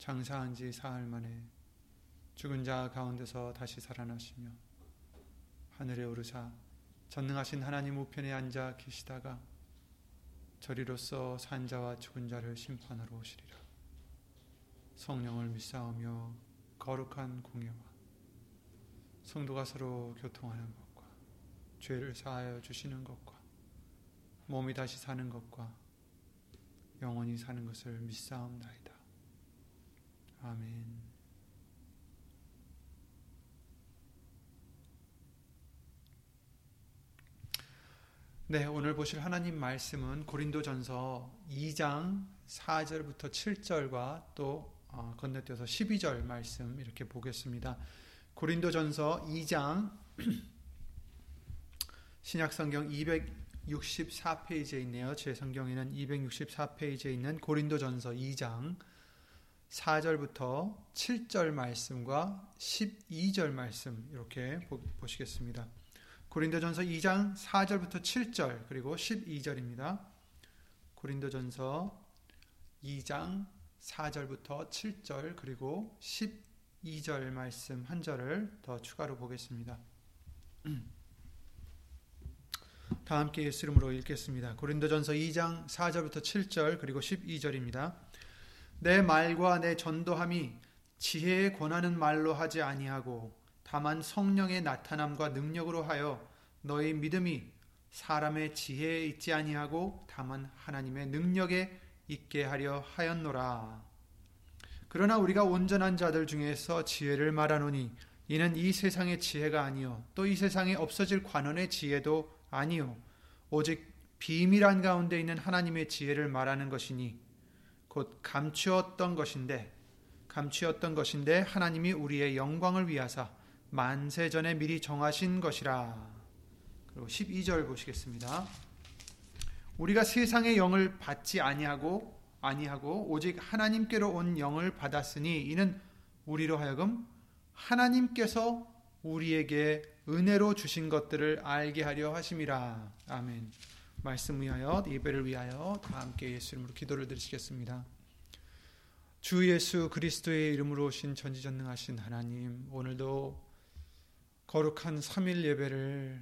장사한 지 사흘 만에 죽은 자 가운데서 다시 살아나시며 하늘에 오르사 전능하신 하나님 우편에 앉아 계시다가 저리로서 산 자와 죽은 자를 심판하러 오시리라. 성령을 믿사오며 거룩한 공예와 성도가 서로 교통하는 것과 죄를 사하여 주시는 것과 몸이 다시 사는 것과 영원히 사는 것을 믿사옵나이다. 아멘. 네, 오늘 보실 하나님 말씀은 고린도전서 2장 4절부터 7절과 또 어, 건너뛰어서 12절 말씀 이렇게 보겠습니다. 고린도전서 2장 신약성경 264페이지에 있네요. 제 성경에는 264페이지에 있는 고린도전서 2장 4절부터 7절 말씀과 12절 말씀 이렇게 보시겠습니다. 고린도전서 2장 4절부터 7절 그리고 12절입니다. 고린도전서 2장 4절부터 7절 그리고 12절 말씀 한 절을 더 추가로 보겠습니다. 다 함께 예수 이름으로 읽겠습니다. 고린도전서 2장 4절부터 7절 그리고 12절입니다. 내 말과 내 전도함이 지혜에 권하는 말로 하지 아니하고 다만 성령의 나타남과 능력으로 하여 너희 믿음이 사람의 지혜에 있지 아니하고 다만 하나님의 능력에 있게 하려 하였노라. 그러나 우리가 온전한 자들 중에서 지혜를 말하노니 이는 이 세상의 지혜가 아니요 또 이 세상에 없어질 관원의 지혜도 아니요 오직 비밀한 가운데 있는 하나님의 지혜를 말하는 것이니 곧 감추었던 것인데 감추었던 것인데 하나님이 우리의 영광을 위하사 만세 전에 미리 정하신 것이라. 그리고 12절 보시겠습니다. 우리가 세상의 영을 받지 아니하고 아니하고 오직 하나님께로 온 영을 받았으니 이는 우리로 하여금 하나님께서 우리에게 은혜로 주신 것들을 알게 하려 하심이라. 아멘. 말씀 위하여 예배를 위하여 다 함께 예수 이름으로 기도를 드리시겠습니다. 주 예수 그리스도의 이름으로 오신 전지전능하신 하나님 오늘도 거룩한 3일 예배를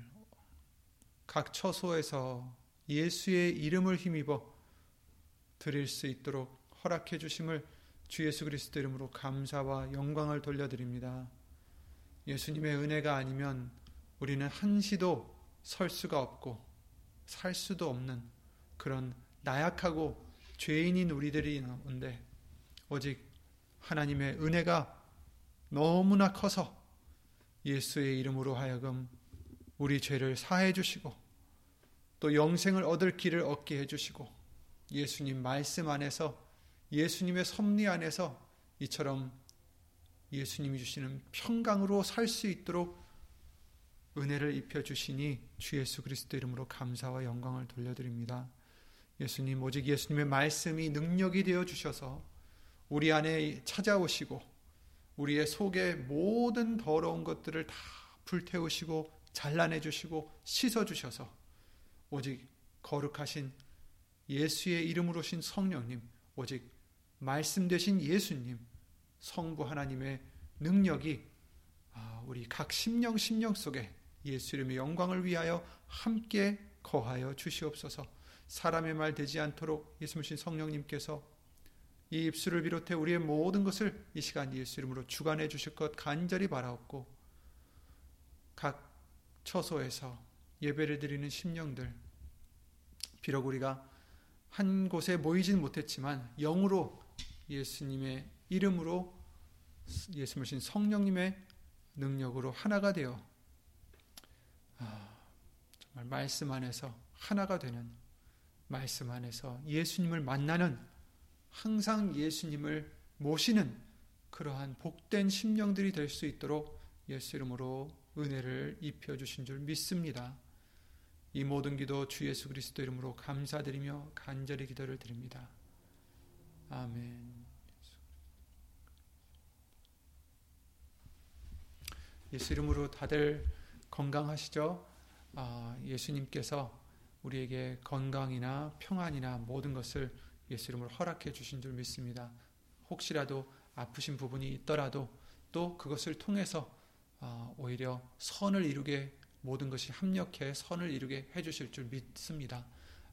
각 처소에서 예수의 이름을 힘입어 드릴 수 있도록 허락해 주심을 주 예수 그리스도 이름으로 감사와 영광을 돌려드립니다. 예수님의 은혜가 아니면 우리는 한시도 설 수가 없고 살 수도 없는 그런 나약하고 죄인인 우리들이 온데 오직 하나님의 은혜가 너무나 커서 예수의 이름으로 하여금 우리 죄를 사해 주시고 또 영생을 얻을 길을 얻게 해 주시고 예수님 말씀 안에서 예수님의 섭리 안에서 이처럼 예수님이 주시는 평강으로 살 수 있도록 은혜를 입혀 주시니 주 예수 그리스도 이름으로 감사와 영광을 돌려드립니다. 예수님 오직 예수님의 말씀이 능력이 되어 주셔서 우리 안에 찾아오시고 우리의 속에 모든 더러운 것들을 다 불태우시고 잘라내 주시고 씻어 주셔서 오직 거룩하신 예수의 이름으로 신 성령님 오직 말씀 되신 예수님 성부 하나님의 능력이 아, 우리 각 심령 심령 속에 예수 이름의 영광을 위하여 함께 거하여 주시옵소서. 사람의 말 되지 않도록 예수님 성령님께서 이 입술을 비롯해 우리의 모든 것을 이 시간 예수 이름으로 주관해 주실 것 간절히 바라옵고 각 처소에서 예배를 드리는 심령들 비록 우리가 한 곳에 모이진 못했지만 영으로 예수님의 이름으로 예수님 성령님의 능력으로 하나가 되어 아, 정말 말씀 안에서 하나가 되는 말씀 안에서 예수님을 만나는 항상 예수님을 모시는 그러한 복된 심령들이 될 수 있도록 예수 이름으로 은혜를 입혀 주신 줄 믿습니다. 이 모든 기도 주 예수 그리스도 이름으로 감사드리며 간절히 기도를 드립니다. 아멘. 예수 이름으로 다들 건강하시죠? 아, 예수님께서 우리에게 건강이나 평안이나 모든 것을 예수 이름으로 허락해 주신 줄 믿습니다. 혹시라도 아프신 부분이 있더라도 또 그것을 통해서 아, 오히려 선을 이루게 모든 것이 합력해 선을 이루게 해주실 줄 믿습니다.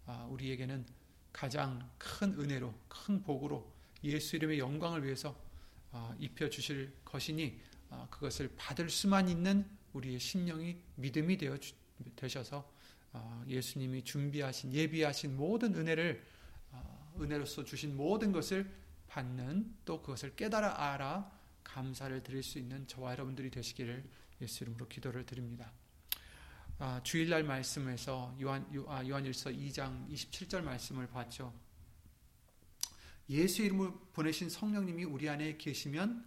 아, 우리에게는 가장 큰 은혜로 큰 복으로 예수 이름의 영광을 위해서 아, 입혀 주실 것이니 그것을 받을 수만 있는 우리의 심령이 믿음이 되어 되셔서 예수님이 준비하신 예비하신 모든 은혜를 은혜로서 주신 모든 것을 받는 또 그것을 깨달아 알아 감사를 드릴 수 있는 저와 여러분들이 되시기를 예수 이름으로 기도를 드립니다. 아, 주일날 말씀에서 요한, 요, 아, 요한일서 2장 27절 말씀을 봤죠. 예수 이름으로 보내신 성령님이 우리 안에 계시면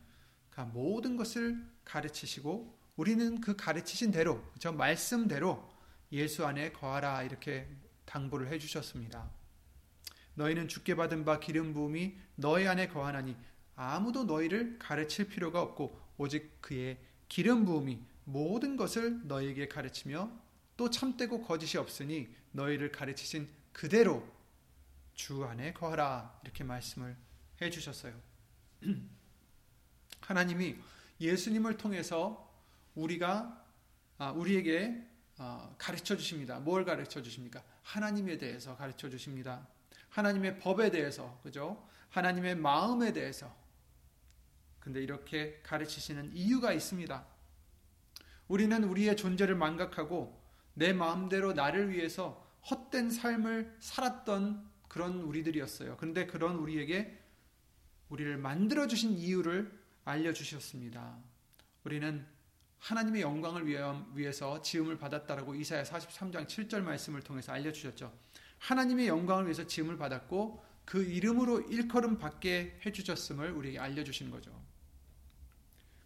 그 모든 것을 가르치시고 우리는 그 가르치신 대로 저 말씀대로 예수 안에 거하라 이렇게 당부를 해 주셨습니다. 너희는 죽게 받은 바 기름 부음이 너희 안에 거하나니 아무도 너희를 가르칠 필요가 없고 오직 그의 기름 부음이 모든 것을 너희에게 가르치며 또 참되고 거짓이 없으니 너희를 가르치신 그대로 주 안에 거하라 이렇게 말씀을 해 주셨어요. 하나님이 예수님을 통해서 우리가 아, 우리에게 아, 가르쳐 주십니다. 뭘 가르쳐 주십니까? 하나님에 대해서 가르쳐 주십니다. 하나님의 법에 대해서, 그죠? 하나님의 마음에 대해서. 근데 이렇게 가르치시는 이유가 있습니다. 우리는 우리의 존재를 망각하고 내 마음대로 나를 위해서 헛된 삶을 살았던 그런 우리들이었어요. 그런데 그런 우리에게 우리를 만들어 주신 이유를 알려 주셨습니다. 우리는 하나님의 영광을 위해서 지음을 받았다라고 이사야 43장 7절 말씀을 통해서 알려주셨죠. 하나님의 영광을 위해서 지음을 받았고 그 이름으로 일컬음 받게 해주셨음을 우리에게 알려주시는 거죠.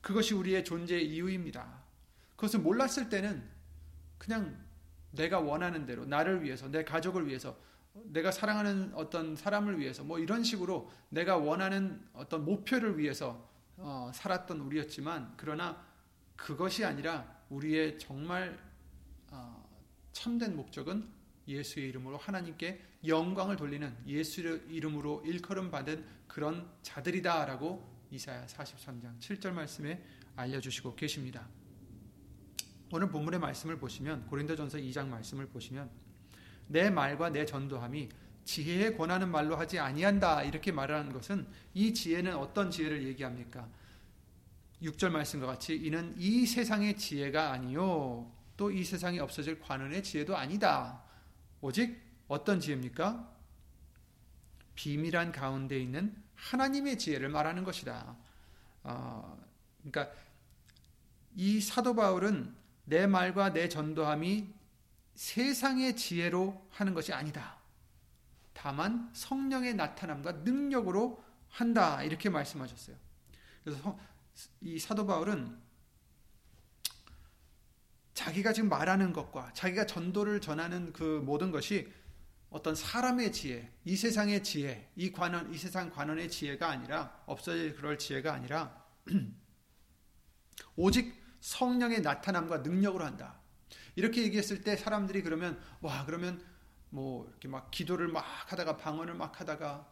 그것이 우리의 존재의 이유입니다. 그것을 몰랐을 때는 그냥 내가 원하는 대로 나를 위해서 내 가족을 위해서 내가 사랑하는 어떤 사람을 위해서 뭐 이런 식으로 내가 원하는 어떤 목표를 위해서 어, 살았던 우리였지만 그러나 그것이 아니라 우리의 정말 어, 참된 목적은 예수의 이름으로 하나님께 영광을 돌리는 예수의 이름으로 일컬음 받은 그런 자들이다라고 이사야 43장 7절 말씀에 알려주시고 계십니다. 오늘 본문의 말씀을 보시면 고린도전서 2장 말씀을 보시면 내 말과 내 전도함이 지혜에 권하는 말로 하지 아니한다 이렇게 말하는 것은 이 지혜는 어떤 지혜를 얘기합니까? 6절 말씀과 같이 이는 이 세상의 지혜가 아니요 또 이 세상에 없어질 관원의 지혜도 아니다. 오직 어떤 지혜입니까? 비밀한 가운데 있는 하나님의 지혜를 말하는 것이다. 어, 그러니까 이 사도 바울은 내 말과 내 전도함이 세상의 지혜로 하는 것이 아니다. 다만 성령의 나타남과 능력으로 한다. 이렇게 말씀하셨어요. 그래서 이 사도 바울은 자기가 지금 말하는 것과 자기가 전도를 전하는 그 모든 것이 어떤 사람의 지혜, 이 세상의 지혜, 이 관원, 이 세상 관원의 지혜가 아니라 없어질 그럴 지혜가 아니라 오직 성령의 나타남과 능력으로 한다. 이렇게 얘기했을 때 사람들이 그러면 와 그러면 뭐 이렇게 막 기도를 막 하다가 방언을 막 하다가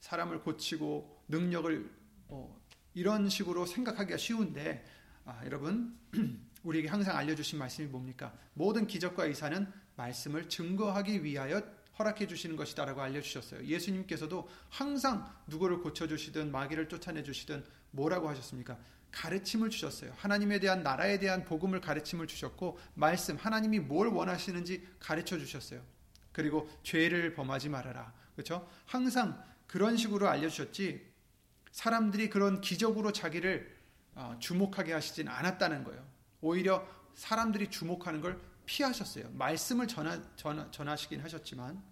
사람을 고치고 능력을 뭐 이런 식으로 생각하기가 쉬운데 아, 여러분 우리에게 항상 알려주신 말씀이 뭡니까? 모든 기적과 이사는 말씀을 증거하기 위하여 허락해 주시는 것이다라고 알려주셨어요. 예수님께서도 항상 누구를 고쳐주시든 마귀를 쫓아내 주시든 뭐라고 하셨습니까? 가르침을 주셨어요. 하나님에 대한 나라에 대한 복음을 가르침을 주셨고 말씀 하나님이 뭘 원하시는지 가르쳐 주셨어요. 그리고 죄를 범하지 말아라. 그렇죠? 항상 그런 식으로 알려 주셨지 사람들이 그런 기적으로 자기를 어, 주목하게 하시진 않았다는 거예요. 오히려 사람들이 주목하는 걸 피하셨어요. 말씀을 전하, 전하, 전하시긴 하셨지만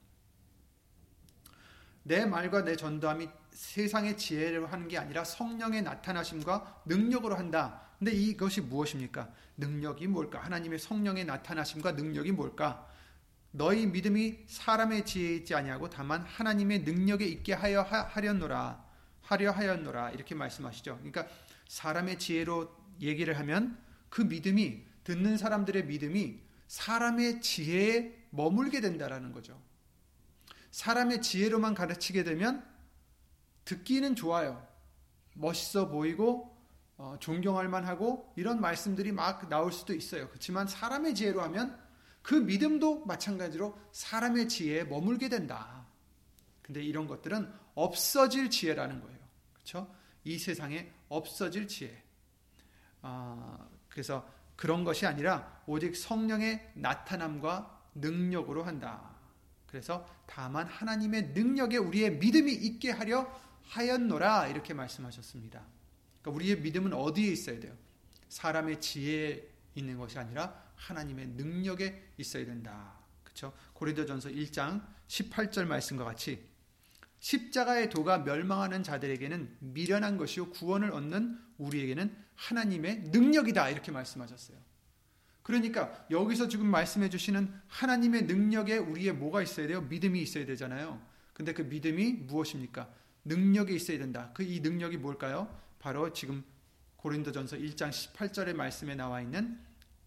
내 말과 내 전도함이 세상의 지혜로 하는 게 아니라 성령의 나타나심과 능력으로 한다. 근데 이것이 무엇입니까? 능력이 뭘까? 하나님의 성령의 나타나심과 능력이 뭘까? 너희 믿음이 사람의 지혜에 있지 아니하고 다만 하나님의 능력에 있게 하여 하려노라. 하려 하였노라. 이렇게 말씀하시죠. 그러니까 사람의 지혜로 얘기를 하면 그 믿음이 듣는 사람들의 믿음이 사람의 지혜에 머물게 된다라는 거죠. 사람의 지혜로만 가르치게 되면 듣기는 좋아요. 멋있어 보이고 어, 존경할 만하고 이런 말씀들이 막 나올 수도 있어요. 그렇지만 사람의 지혜로 하면 그 믿음도 마찬가지로 사람의 지혜에 머물게 된다. 근데 이런 것들은 없어질 지혜라는 거예요. 그렇죠? 이 세상에 없어질 지혜. 아, 그래서 그런 것이 아니라 오직 성령의 나타남과 능력으로 한다. 그래서 다만 하나님의 능력에 우리의 믿음이 있게 하려 하였노라 이렇게 말씀하셨습니다. 그러니까 우리의 믿음은 어디에 있어야 돼요? 사람의 지혜에 있는 것이 아니라 하나님의 능력에 있어야 된다. 그렇죠? 고린도전서 1장 18절 말씀과 같이 십자가의 도가 멸망하는 자들에게는 미련한 것이요 구원을 얻는 우리에게는 하나님의 능력이다 이렇게 말씀하셨어요. 그러니까 여기서 지금 말씀해 주시는 하나님의 능력에 우리의 뭐가 있어야 돼요? 믿음이 있어야 되잖아요. 근데 그 믿음이 무엇입니까? 능력이 있어야 된다. 그 이 능력이 뭘까요? 바로 지금 고린도전서 1장 18절의 말씀에 나와 있는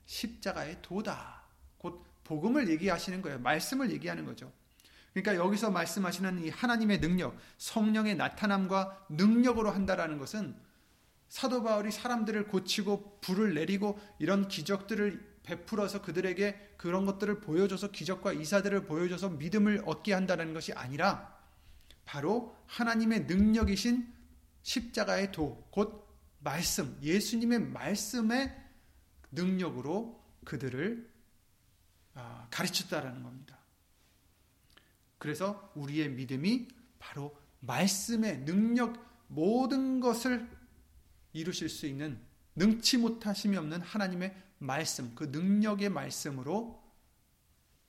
십자가의 도다. 곧 복음을 얘기하시는 거예요. 말씀을 얘기하는 거죠. 그러니까 여기서 말씀하시는 이 하나님의 능력, 성령의 나타남과 능력으로 한다라는 것은 사도 바울이 사람들을 고치고 불을 내리고 이런 기적들을 베풀어서 그들에게 그런 것들을 보여줘서 기적과 이사들을 보여줘서 믿음을 얻게 한다는 것이 아니라 바로 하나님의 능력이신 십자가의 도, 곧 말씀, 예수님의 말씀의 능력으로 그들을 아, 가르쳤다라는 겁니다. 그래서 우리의 믿음이 바로 말씀의 능력 모든 것을 이루실 수 있는 능치 못하심이 없는 하나님의 말씀, 그 능력의 말씀으로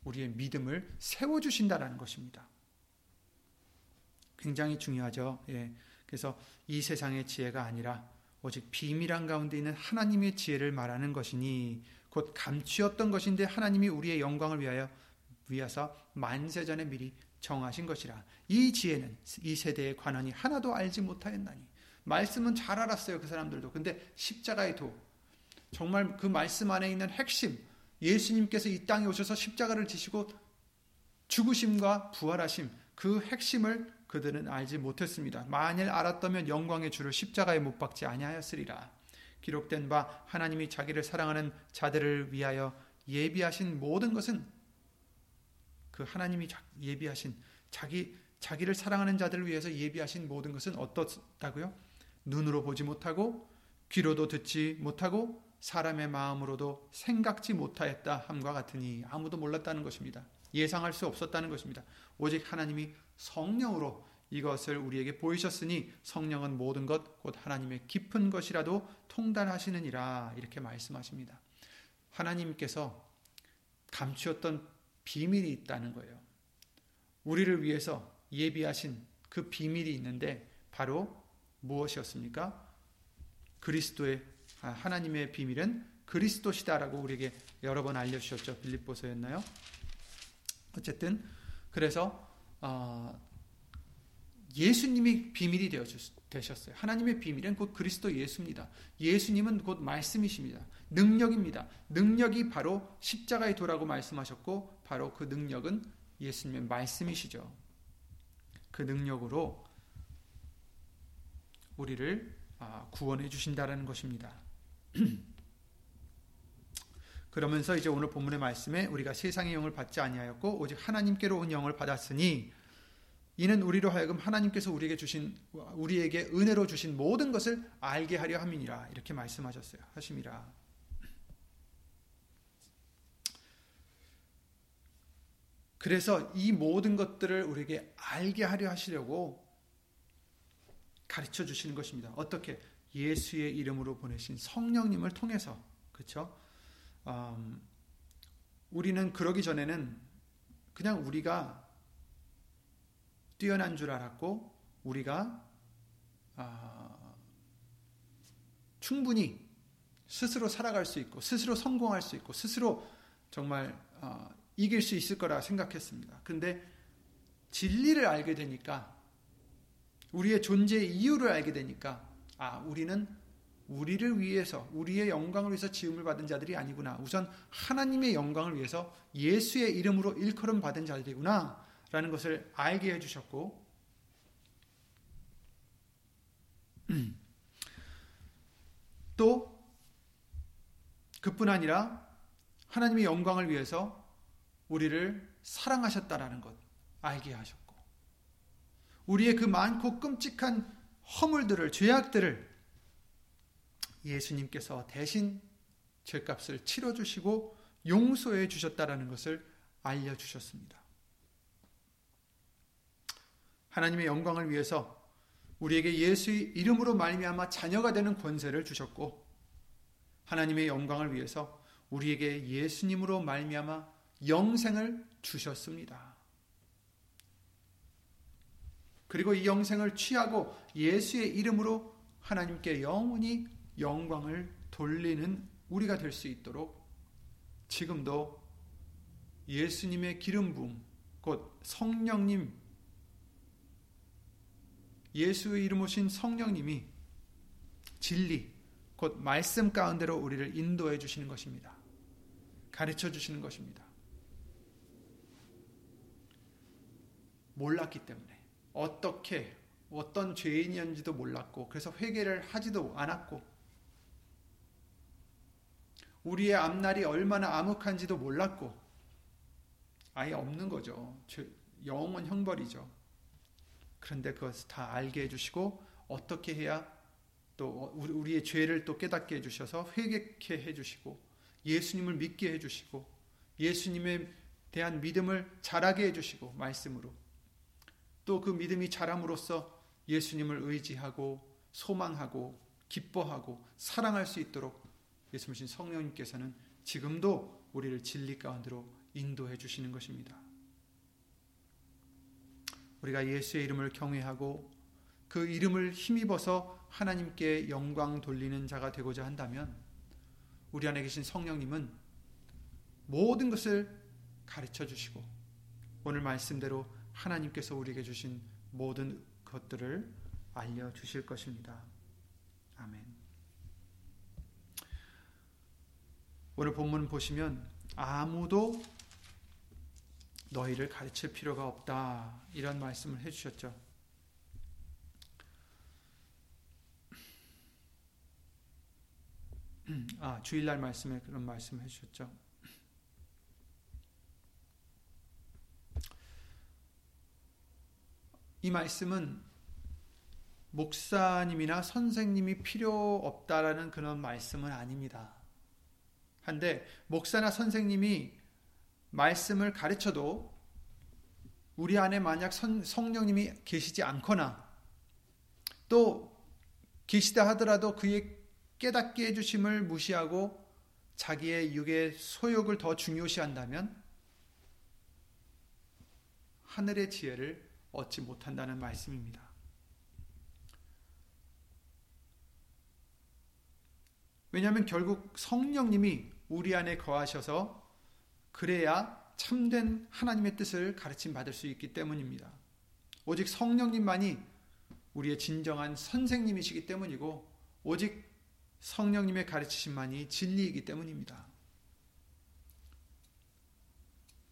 우리의 믿음을 세워주신다라는 것입니다. 굉장히 중요하죠. 예. 그래서 이 세상의 지혜가 아니라 오직 비밀한 가운데 있는 하나님의 지혜를 말하는 것이니 곧 감추었던 것인데 하나님이 우리의 영광을 위하여 위하서 만세전에 미리 정하신 것이라. 이 지혜는 이 세대의 관원이 하나도 알지 못하였나니. 말씀은 잘 알았어요, 그 사람들도. 근데 십자가의 도. 정말 그 말씀 안에 있는 핵심. 예수님께서 이 땅에 오셔서 십자가를 지시고 죽으심과 부활하심. 그 핵심을 그들은 알지 못했습니다. 만일 알았다면 영광의 주를 십자가에 못 박지 아니하였으리라. 기록된 바 하나님이 자기를 사랑하는 자들을 위하여 예비하신 모든 것은 그 하나님이 예비하신 자기 자기를 사랑하는 자들을 위해서 예비하신 모든 것은 어떻다고요? 눈으로 보지 못하고 귀로도 듣지 못하고 사람의 마음으로도 생각지 못하였다 함과 같으니 아무도 몰랐다는 것입니다. 예상할 수 없었다는 것입니다. 오직 하나님이 성령으로 이것을 우리에게 보이셨으니 성령은 모든 것 곧 하나님의 깊은 것이라도 통달하시느니라 이렇게 말씀하십니다. 하나님께서 감추었던 비밀이 있다는 거예요. 우리를 위해서 예비하신 그 비밀이 있는데 바로 무엇이었습니까? 그리스도의 아, 하나님의 비밀은 그리스도시다라고 우리에게 여러 번 알려주셨죠. 빌립보서였나요? 어쨌든 그래서 어, 예수님이 비밀이 되셨어요. 하나님의 비밀은 곧 그리스도 예수입니다. 예수님은 곧 말씀이십니다. 능력입니다. 능력이 바로 십자가의 도라고 말씀하셨고 바로 그 능력은 예수님의 말씀이시죠. 그 능력으로 우리를 아, 구원해 주신다라는 것입니다. 그러면서 이제 오늘 본문의 말씀에 우리가 세상의 영을 받지 아니하였고 오직 하나님께로 온 영을 받았으니 이는 우리로 하여금 하나님께서 우리에게 주신 우리에게 은혜로 주신 모든 것을 알게 하려 함이니라 이렇게 말씀하셨어요. 하심이라. 그래서 이 모든 것들을 우리에게 알게 하려 하시려고 가르쳐 주시는 것입니다. 어떻게 예수의 이름으로 보내신 성령님을 통해서 그렇죠? 음, 우리는 그러기 전에는 그냥 우리가 뛰어난 줄 알았고 우리가 아, 충분히 스스로 살아갈 수 있고 스스로 성공할 수 있고 스스로 정말 어, 이길 수 있을 거라 생각했습니다. 근데 진리를 알게 되니까 우리의 존재의 이유를 알게 되니까 아 우리는 우리를 위해서 우리의 영광을 위해서 지음을 받은 자들이 아니구나. 우선 하나님의 영광을 위해서 예수의 이름으로 일컬음 받은 자들이구나. 라는 것을 알게 해 주셨고 또 그뿐 아니라 하나님의 영광을 위해서 우리를 사랑하셨다라는 것 알게 하셨고 우리의 그 많고 끔찍한 허물들을 죄악들을 예수님께서 대신 죄값을 치러 주시고 용서해 주셨다라는 것을 알려 주셨습니다. 하나님의 영광을 위해서 우리에게 예수의 이름으로 말미암아 자녀가 되는 권세를 주셨고 하나님의 영광을 위해서 우리에게 예수님으로 말미암아 영생을 주셨습니다. 그리고 이 영생을 취하고 예수의 이름으로 하나님께 영원히 영광을 돌리는 우리가 될 수 있도록 지금도 예수님의 기름 부음, 곧 성령님, 예수의 이름 오신 성령님이 진리, 곧 말씀 가운데로 우리를 인도해 주시는 것입니다. 가르쳐 주시는 것입니다. 몰랐기 때문에 어떻게 어떤 죄인이었는지도 몰랐고 그래서 회개를 하지도 않았고 우리의 앞날이 얼마나 암흑한지도 몰랐고 아예 없는 거죠. 영원 형벌이죠. 그런데 그것을 다 알게 해주시고 어떻게 해야 또 우리의 죄를 또 깨닫게 해주셔서 회개케 해주시고 예수님을 믿게 해주시고 예수님에 대한 믿음을 자라게 해주시고 말씀으로 또 그 믿음이 자람으로써 예수님을 의지하고 소망하고 기뻐하고 사랑할 수 있도록 예수님 성령님께서는 지금도 우리를 진리 가운데로 인도해 주시는 것입니다. 우리가 예수의 이름을 경외하고 그 이름을 힘입어서 하나님께 영광 돌리는 자가 되고자 한다면 우리 안에 계신 성령님은 모든 것을 가르쳐 주시고 오늘 말씀대로 하나님께서 우리에게 주신 모든 것들을 알려 주실 것입니다. 아멘. 오늘 본문 보시면 아무도 너희를 가르칠 필요가 없다. 이런 말씀을 해 주셨죠. 아, 주일날 말씀에 그런 말씀을 해 주셨죠. 이 말씀은 목사님이나 선생님이 필요 없다라는 그런 말씀은 아닙니다. 한데 목사나 선생님이 말씀을 가르쳐도 우리 안에 만약 선, 성령님이 계시지 않거나 또 계시다 하더라도 그의 깨닫게 해주심을 무시하고 자기의 육의 소욕을 더 중요시한다면 하늘의 지혜를 얻지 못한다는 말씀입니다. 왜냐하면 결국 성령님이 우리 안에 거하셔서 그래야 참된 하나님의 뜻을 가르침 받을 수 있기 때문입니다. 오직 성령님만이 우리의 진정한 선생님이시기 때문이고 오직 성령님의 가르치심만이 진리이기 때문입니다.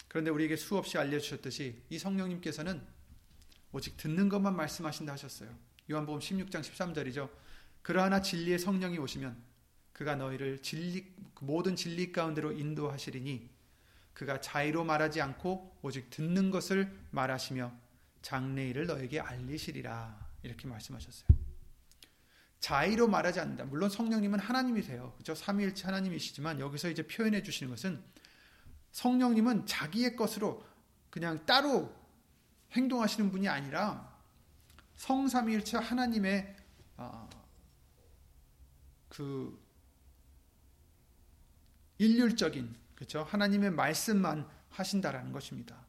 그런데 우리에게 수없이 알려주셨듯이 이 성령님께서는 오직 듣는 것만 말씀하신다 하셨어요. 요한복음 16장 13절이죠. 그러하나 진리의 성령이 오시면 그가 너희를 진리 모든 진리 가운데로 인도하시리니 그가 자의로 말하지 않고 오직 듣는 것을 말하시며 장래일을 너에게 알리시리라. 이렇게 말씀하셨어요. 자의로 말하지 않는다. 물론 성령님은 하나님이세요. 그죠? 삼위일체 하나님이시지만 여기서 이제 표현해 주시는 것은 성령님은 자기의 것으로 그냥 따로 행동하시는 분이 아니라 성삼위일체 하나님의 어, 그 일률적인 그렇죠? 하나님의 말씀만 하신다라는 것입니다.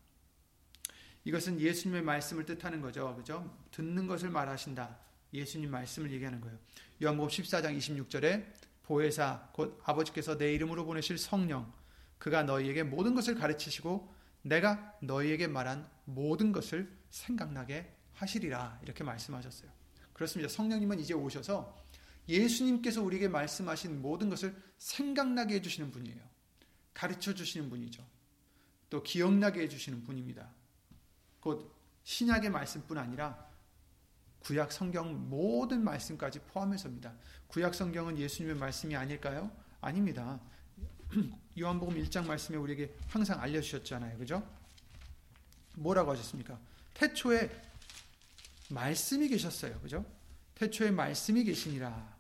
이것은 예수님의 말씀을 뜻하는 거죠. 그죠? 듣는 것을 말하신다. 예수님 말씀을 얘기하는 거예요. 요한복음 14장 26절에 보혜사 곧 아버지께서 내 이름으로 보내실 성령 그가 너희에게 모든 것을 가르치시고 내가 너희에게 말한 모든 것을 생각나게 하시리라 이렇게 말씀하셨어요. 그렇습니다. 성령님은 이제 오셔서 예수님께서 우리에게 말씀하신 모든 것을 생각나게 해주시는 분이에요. 가르쳐 주시는 분이죠. 또 기억나게 해주시는 분입니다. 곧 신약의 말씀뿐 아니라 구약 성경 모든 말씀까지 포함해서입니다. 구약 성경은 예수님의 말씀이 아닐까요? 아닙니다. 요한복음 1장 말씀에 우리에게 항상 알려주셨잖아요. 그죠? 뭐라고 하셨습니까? 태초에 말씀이 계셨어요. 그죠? 태초에 말씀이 계시니라.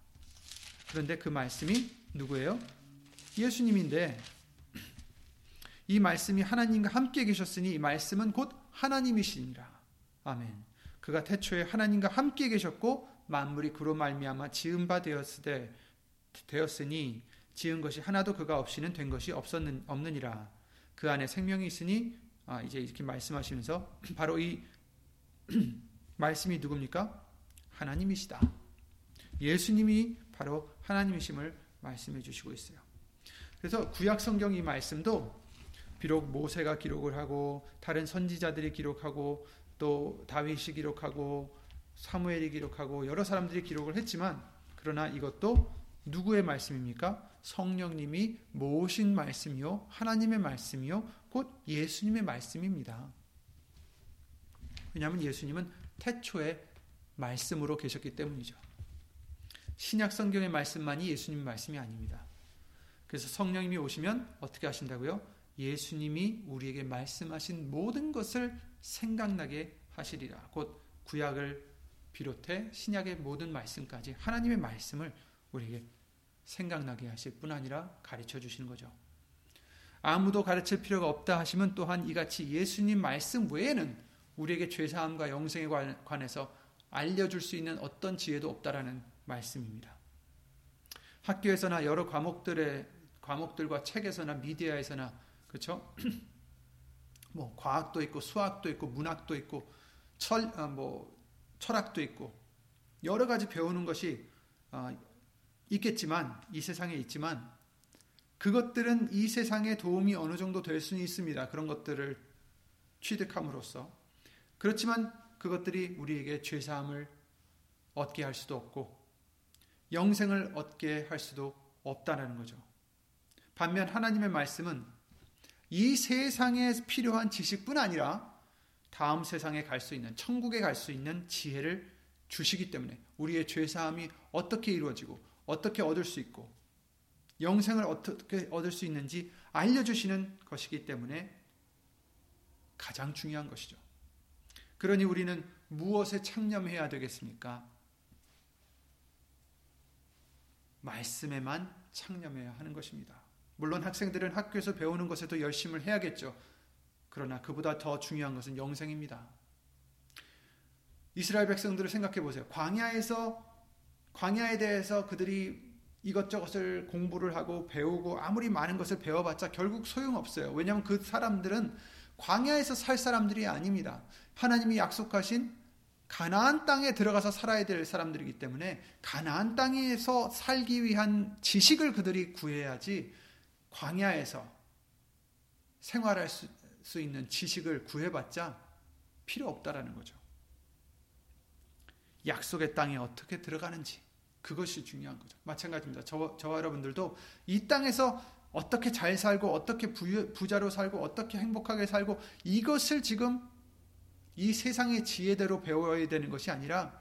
그런데 그 말씀이 누구예요? 예수님인데 이 말씀이 하나님과 함께 계셨으니 이 말씀은 곧 하나님이시니라. 아멘. 그가 태초에 하나님과 함께 계셨고 만물이 그로 말미암아 지은 바 되었으되 되었으니 지은 것이 하나도 그가 없이는 된 것이 없었는 없느니라. 그 안에 생명이 있으니 아 이제 이렇게 말씀하시면서 바로 이 말씀이 누굽니까? 하나님이시다. 예수님이 바로 하나님이심을 말씀해 주시고 있어요. 그래서 구약 성경 이 말씀도 비록 모세가 기록을 하고 다른 선지자들이 기록하고 또 다윗이 기록하고 사무엘이 기록하고 여러 사람들이 기록을 했지만 그러나 이것도 누구의 말씀입니까? 성령님이 모신 말씀이요 하나님의 말씀이요 곧 예수님의 말씀입니다. 왜냐하면 예수님은 태초에 말씀으로 계셨기 때문이죠. 신약 성경의 말씀만이 예수님 말씀이 아닙니다. 그래서 성령님이 오시면 어떻게 하신다고요? 예수님이 우리에게 말씀하신 모든 것을 생각나게 하시리라. 곧 구약을 비롯해 신약의 모든 말씀까지 하나님의 말씀을 우리에게 생각나게 하실 뿐 아니라 가르쳐 주시는 거죠. 아무도 가르칠 필요가 없다 하시면 또한 이같이 예수님 말씀 외에는 우리에게 죄사함과 영생에 관해서 알려줄 수 있는 어떤 지혜도 없다라는 말씀입니다. 학교에서나 여러 과목들의 과목들과 책에서나 미디어에서나 그렇죠? 뭐 과학도 있고 수학도 있고 문학도 있고 철, 아, 뭐 철학도 있고 여러 가지 배우는 것이 어, 있겠지만 이 세상에 있지만 그것들은 이 세상에 도움이 어느 정도 될 수는 있습니다. 그런 것들을 취득함으로써 그렇지만 그것들이 우리에게 죄사함을 얻게 할 수도 없고 영생을 얻게 할 수도 없다는 거죠. 반면 하나님의 말씀은 이 세상에 필요한 지식뿐 아니라 다음 세상에 갈 수 있는 천국에 갈 수 있는 지혜를 주시기 때문에 우리의 죄 사함이 어떻게 이루어지고 어떻게 얻을 수 있고 영생을 어떻게 얻을 수 있는지 알려 주시는 것이기 때문에 가장 중요한 것이죠. 그러니 우리는 무엇에 창념해야 되겠습니까? 말씀에만 창념해야 하는 것입니다. 물론 학생들은 학교에서 배우는 것에도 열심을 해야겠죠. 그러나 그보다 더 중요한 것은 영생입니다. 이스라엘 백성들을 생각해 보세요. 광야에서 광야에 대해서 그들이 이것저것을 공부를 하고 배우고 아무리 많은 것을 배워봤자 결국 소용없어요. 왜냐하면 그 사람들은 광야에서 살 사람들이 아닙니다. 하나님이 약속하신 가나안 땅에 들어가서 살아야 될 사람들이기 때문에 가나안 땅에서 살기 위한 지식을 그들이 구해야지 광야에서 생활할 수, 수 있는 지식을 구해봤자 필요 없다라는 거죠. 약속의 땅에 어떻게 들어가는지 그것이 중요한 거죠. 마찬가지입니다. 저, 저와 여러분들도 이 땅에서 어떻게 잘 살고 어떻게 부, 부자로 살고 어떻게 행복하게 살고 이것을 지금 이 세상의 지혜대로 배워야 되는 것이 아니라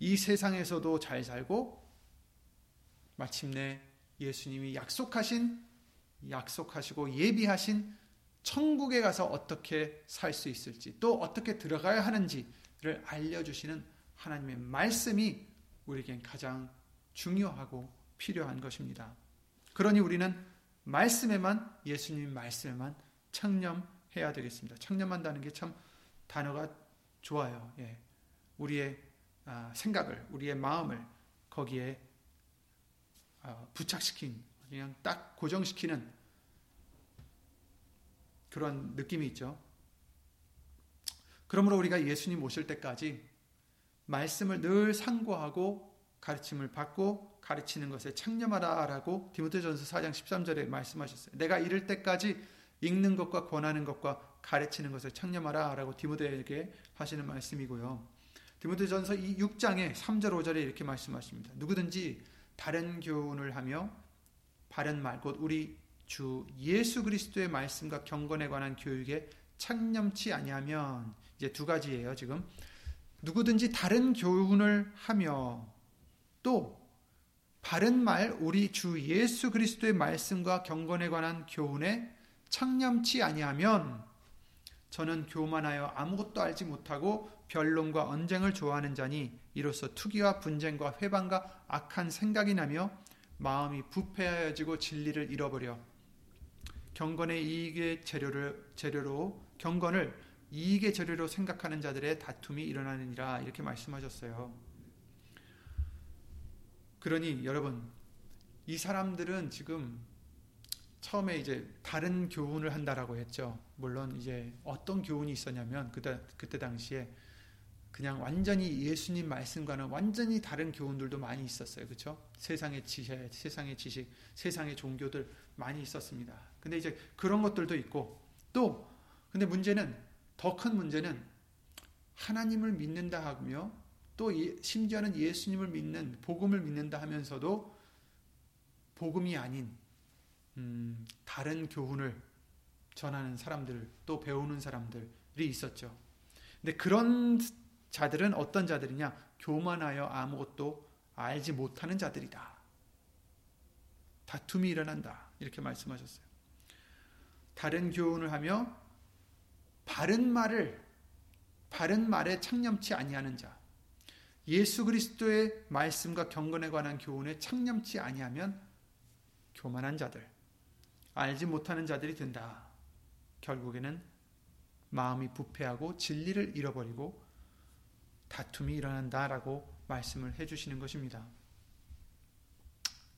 이 세상에서도 잘 살고 마침내 예수님이 약속하신 약속하시고 예비하신 천국에 가서 어떻게 살 수 있을지 또 어떻게 들어가야 하는지를 알려주시는 하나님의 말씀이 우리에겐 가장 중요하고 필요한 것입니다. 그러니 우리는 말씀에만 예수님 말씀에만 창념해야 되겠습니다. 창념한다는 게 참 단어가 좋아요. 예. 우리의 아, 생각을 우리의 마음을 거기에 아, 부착시킨 그냥 딱 고정시키는 그런 느낌이 있죠. 그러므로 우리가 예수님 오실 때까지 말씀을 늘 상고하고 가르침을 받고 가르치는 것에 창념하라라고 디모데전서 4장 13절에 말씀하셨어요. 내가 이를 때까지 읽는 것과 권하는 것과 가르치는 것에 창념하라라고 디모데에게 하시는 말씀이고요. 디모데전서 6장에 3절 5절에 이렇게 말씀하십니다. 누구든지 다른 교훈을 하며 바른 말, 곧 우리 주 예수 그리스도의 말씀과 경건에 관한 교육에 창념치 아니하면 이제 두 가지예요. 지금 누구든지 다른 교훈을 하며 또 바른 말 우리 주 예수 그리스도의 말씀과 경건에 관한 교훈에 창념치 아니하면 저는 교만하여 아무것도 알지 못하고 변론과 언쟁을 좋아하는 자니 이로써 투기와 분쟁과 회방과 악한 생각이 나며 마음이 부패하여지고 진리를 잃어버려 경건의 이익의 재료를 재료로 경건을 이익의 재료로 생각하는 자들의 다툼이 일어나느니라 이렇게 말씀하셨어요. 그러니 여러분 이 사람들은 지금 처음에 이제 다른 교훈을 한다라고 했죠. 물론 이제 어떤 교훈이 있었냐면 그때 그때 당시에 그냥 완전히 예수님 말씀과는 완전히 다른 교훈들도 많이 있었어요. 그렇죠? 세상의 지혜, 세상의 지식, 세상의 종교들 많이 있었습니다. 근데 이제 그런 것들도 있고 또 근데 문제는 더 큰 문제는 하나님을 믿는다 하며 또 예, 심지어는 예수님을 믿는 복음을 믿는다 하면서도 복음이 아닌 음, 다른 교훈을 전하는 사람들 또 배우는 사람들이 있었죠. 근데 그런 자들은 어떤 자들이냐? 교만하여 아무것도 알지 못하는 자들이다. 다툼이 일어난다. 이렇게 말씀하셨어요. 다른 교훈을 하며 바른 말을 바른 말에 창념치 아니하는 자. 예수 그리스도의 말씀과 경건에 관한 교훈에 창념치 아니하면 교만한 자들, 알지 못하는 자들이 된다. 결국에는 마음이 부패하고 진리를 잃어버리고 다툼이 일어난다라고 말씀을 해 주시는 것입니다.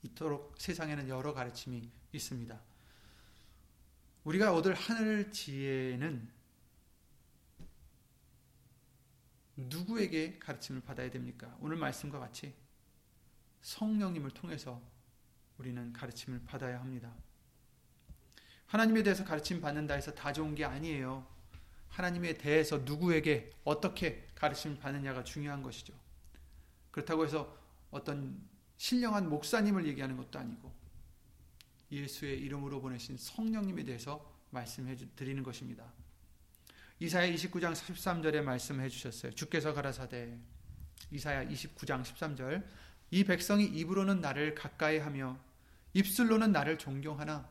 이토록 세상에는 여러 가르침이 있습니다. 우리가 얻을 하늘 지혜는 누구에게 가르침을 받아야 됩니까? 오늘 말씀과 같이 성령님을 통해서 우리는 가르침을 받아야 합니다. 하나님에 대해서 가르침 받는다 해서 다 좋은 게 아니에요. 하나님에 대해서 누구에게 어떻게 가르침을 받느냐가 중요한 것이죠. 그렇다고 해서 어떤 신령한 목사님을 얘기하는 것도 아니고 예수의 이름으로 보내신 성령님에 대해서 말씀해 드리는 것입니다. 이사야 29장 13절에 말씀해 주셨어요. 주께서 가라사대 이사야 29장 13절 이 백성이 입으로는 나를 가까이 하며 입술로는 나를 존경하나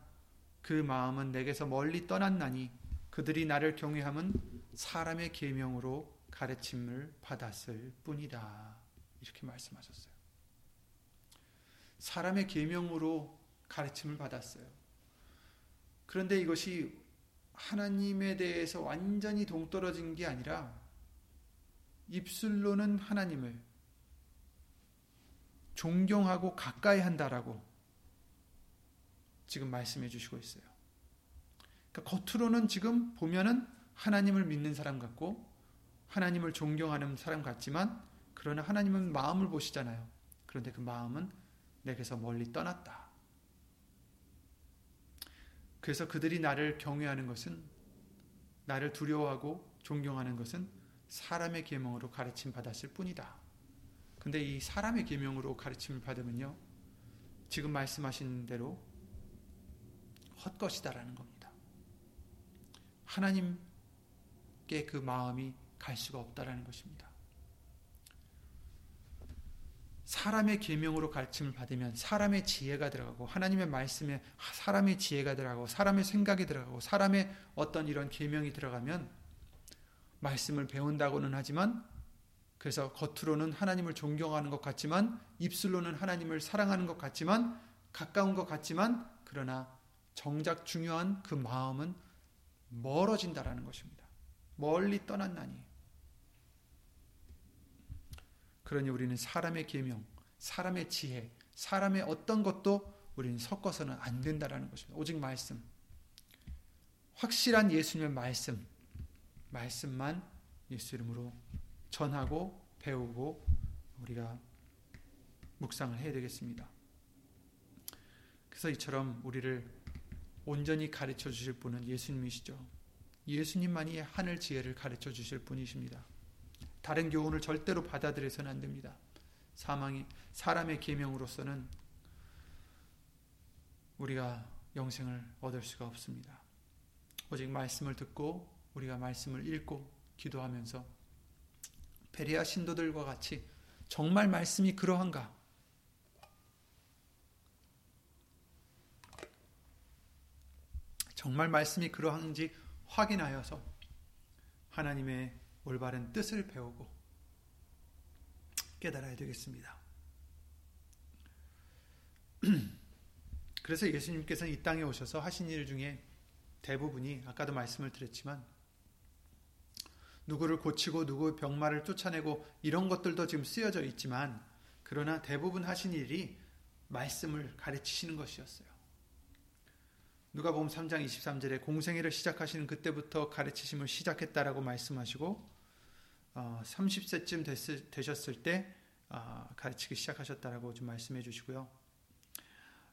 그 마음은 내게서 멀리 떠났나니 그들이 나를 경외함은 사람의 계명으로 가르침을 받았을 뿐이다. 이렇게 말씀하셨어요. 사람의 계명으로 가르침을 받았어요. 그런데 이것이 하나님에 대해서 완전히 동떨어진 게 아니라 입술로는 하나님을 존경하고 가까이 한다라고 지금 말씀해 주시고 있어요. 그러니까 겉으로는 지금 보면은 하나님을 믿는 사람 같고 하나님을 존경하는 사람 같지만 그러나 하나님은 마음을 보시잖아요. 그런데 그 마음은 내게서 멀리 떠났다. 그래서 그들이 나를 경외하는 것은 나를 두려워하고 존경하는 것은 사람의 계명으로 가르침 받았을 뿐이다. 근데 이 사람의 계명으로 가르침을 받으면요. 지금 말씀하신 대로 헛것이다라는 겁니다. 하나님께 그 마음이 갈 수가 없다라는 것입니다. 사람의 계명으로 가르침을 받으면 사람의 지혜가 들어가고 하나님의 말씀에 사람의 지혜가 들어가고 사람의 생각이 들어가고 사람의 어떤 이런 계명이 들어가면 말씀을 배운다고는 하지만 그래서 겉으로는 하나님을 존경하는 것 같지만 입술로는 하나님을 사랑하는 것 같지만 가까운 것 같지만 그러나 정작 중요한 그 마음은 멀어진다라는 것입니다. 멀리 떠났나니 그러니 우리는 사람의 계명, 사람의 지혜, 사람의 어떤 것도 우리는 섞어서는 안 된다라는 것입니다. 오직 말씀. 확실한 예수님의 말씀. 말씀만 예수 이름으로 전하고 배우고 우리가 묵상을 해야 되겠습니다. 그래서 이처럼 우리를 온전히 가르쳐 주실 분은 예수님이시죠. 예수님만이 하늘 지혜를 가르쳐 주실 분이십니다. 다른 교훈을 절대로 받아들여서는 안 됩니다. 사망이 사람의 계명으로서는 우리가 영생을 얻을 수가 없습니다. 오직 말씀을 듣고 우리가 말씀을 읽고 기도하면서 베리아 신도들과 같이 정말 말씀이 그러한가? 정말 말씀이 그러한지 확인하여서 하나님의 올바른 뜻을 배우고 깨달아야 되겠습니다. 그래서 예수님께서 이 땅에 오셔서 하신 일 중에 대부분이 아까도 말씀을 드렸지만 누구를 고치고 누구 병마를 쫓아내고 이런 것들도 지금 쓰여져 있지만 그러나 대부분 하신 일이 말씀을 가르치시는 것이었어요. 누가 보면 3장 23절에 공생애를 시작하시는 그때부터 가르치심을 시작했다라고 말씀하시고 어, 30세쯤 됐을, 되셨을 때 어, 가르치기 시작하셨다라고 좀 말씀해 주시고요.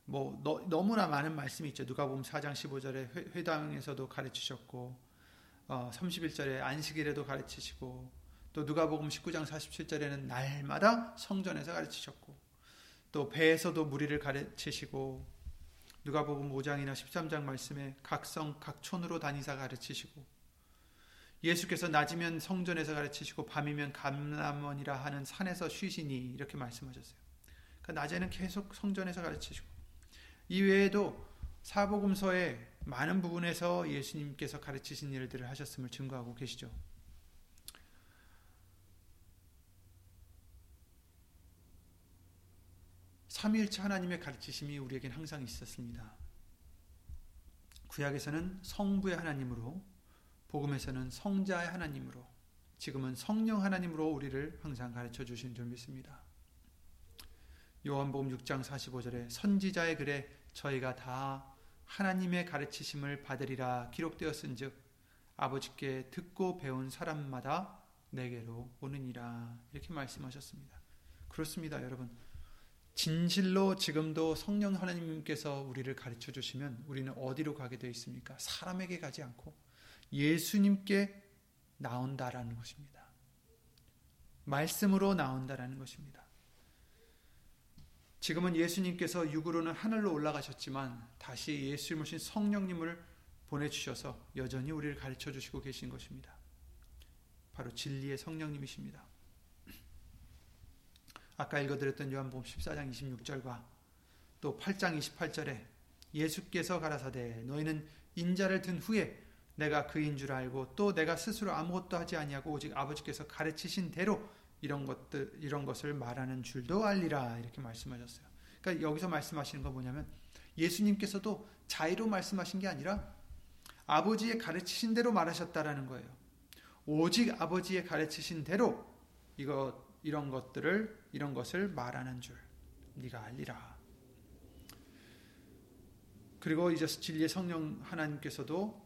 뭐 너, 너무나 많은 말씀이 있죠. 누가 보면 4장 15절에 회, 당에서도 가르치셨고 어, 31절에 안식일에도 가르치시고 또 누가복음 19장 47절에는 날마다 성전에서 가르치셨고 또 배에서도 무리를 가르치시고 누가복음 5장이나 13장 말씀에 각성 각촌으로 다니사 가르치시고 예수께서 낮이면 성전에서 가르치시고 밤이면 감람원이라 하는 산에서 쉬시니 이렇게 말씀하셨어요. 그러니까 낮에는 계속 성전에서 가르치시고 이외에도 사복음서의 많은 부분에서 예수님께서 가르치신 일들을 하셨음을 증거하고 계시죠. 삼위일체 하나님의 가르치심이 우리에겐 항상 있었습니다. 구약에서는 성부의 하나님으로, 복음에서는 성자의 하나님으로, 지금은 성령 하나님으로 우리를 항상 가르쳐 주신 줄 믿습니다. 요한복음 6장 45절에 선지자의 글에 저희가 다 하나님의 가르치심을 받으리라 기록되었은즉 아버지께 듣고 배운 사람마다 내게로 오느니라 이렇게 말씀하셨습니다. 그렇습니다, 여러분. 진실로 지금도 성령 하나님께서 우리를 가르쳐 주시면 우리는 어디로 가게 되어 있습니까? 사람에게 가지 않고 예수님께 나온다라는 것입니다. 말씀으로 나온다라는 것입니다. 지금은 예수님께서 육으로는 하늘로 올라가셨지만 다시 예수님을 신 성령님을 보내주셔서 여전히 우리를 가르쳐 주시고 계신 것입니다. 바로 진리의 성령님이십니다. 아까 읽어드렸던 요한복음 14장 26절과 또 8장 28절에 예수께서 가라사대 너희는 인자를 든 후에 내가 그인 줄 알고 또 내가 스스로 아무것도 하지 아니하고 오직 아버지께서 가르치신 대로 이런 것들 이런 것을 말하는 줄도 알리라 이렇게 말씀하셨어요. 그러니까 여기서 말씀하시는 건 뭐냐면 예수님께서도 자의로 말씀하신 게 아니라 아버지의 가르치신 대로 말하셨다라는 거예요. 오직 아버지의 가르치신 대로 이거 이런 것들을 이런 것을 말하는 줄 네가 알리라. 그리고 이제 진리의 성령 하나님께서도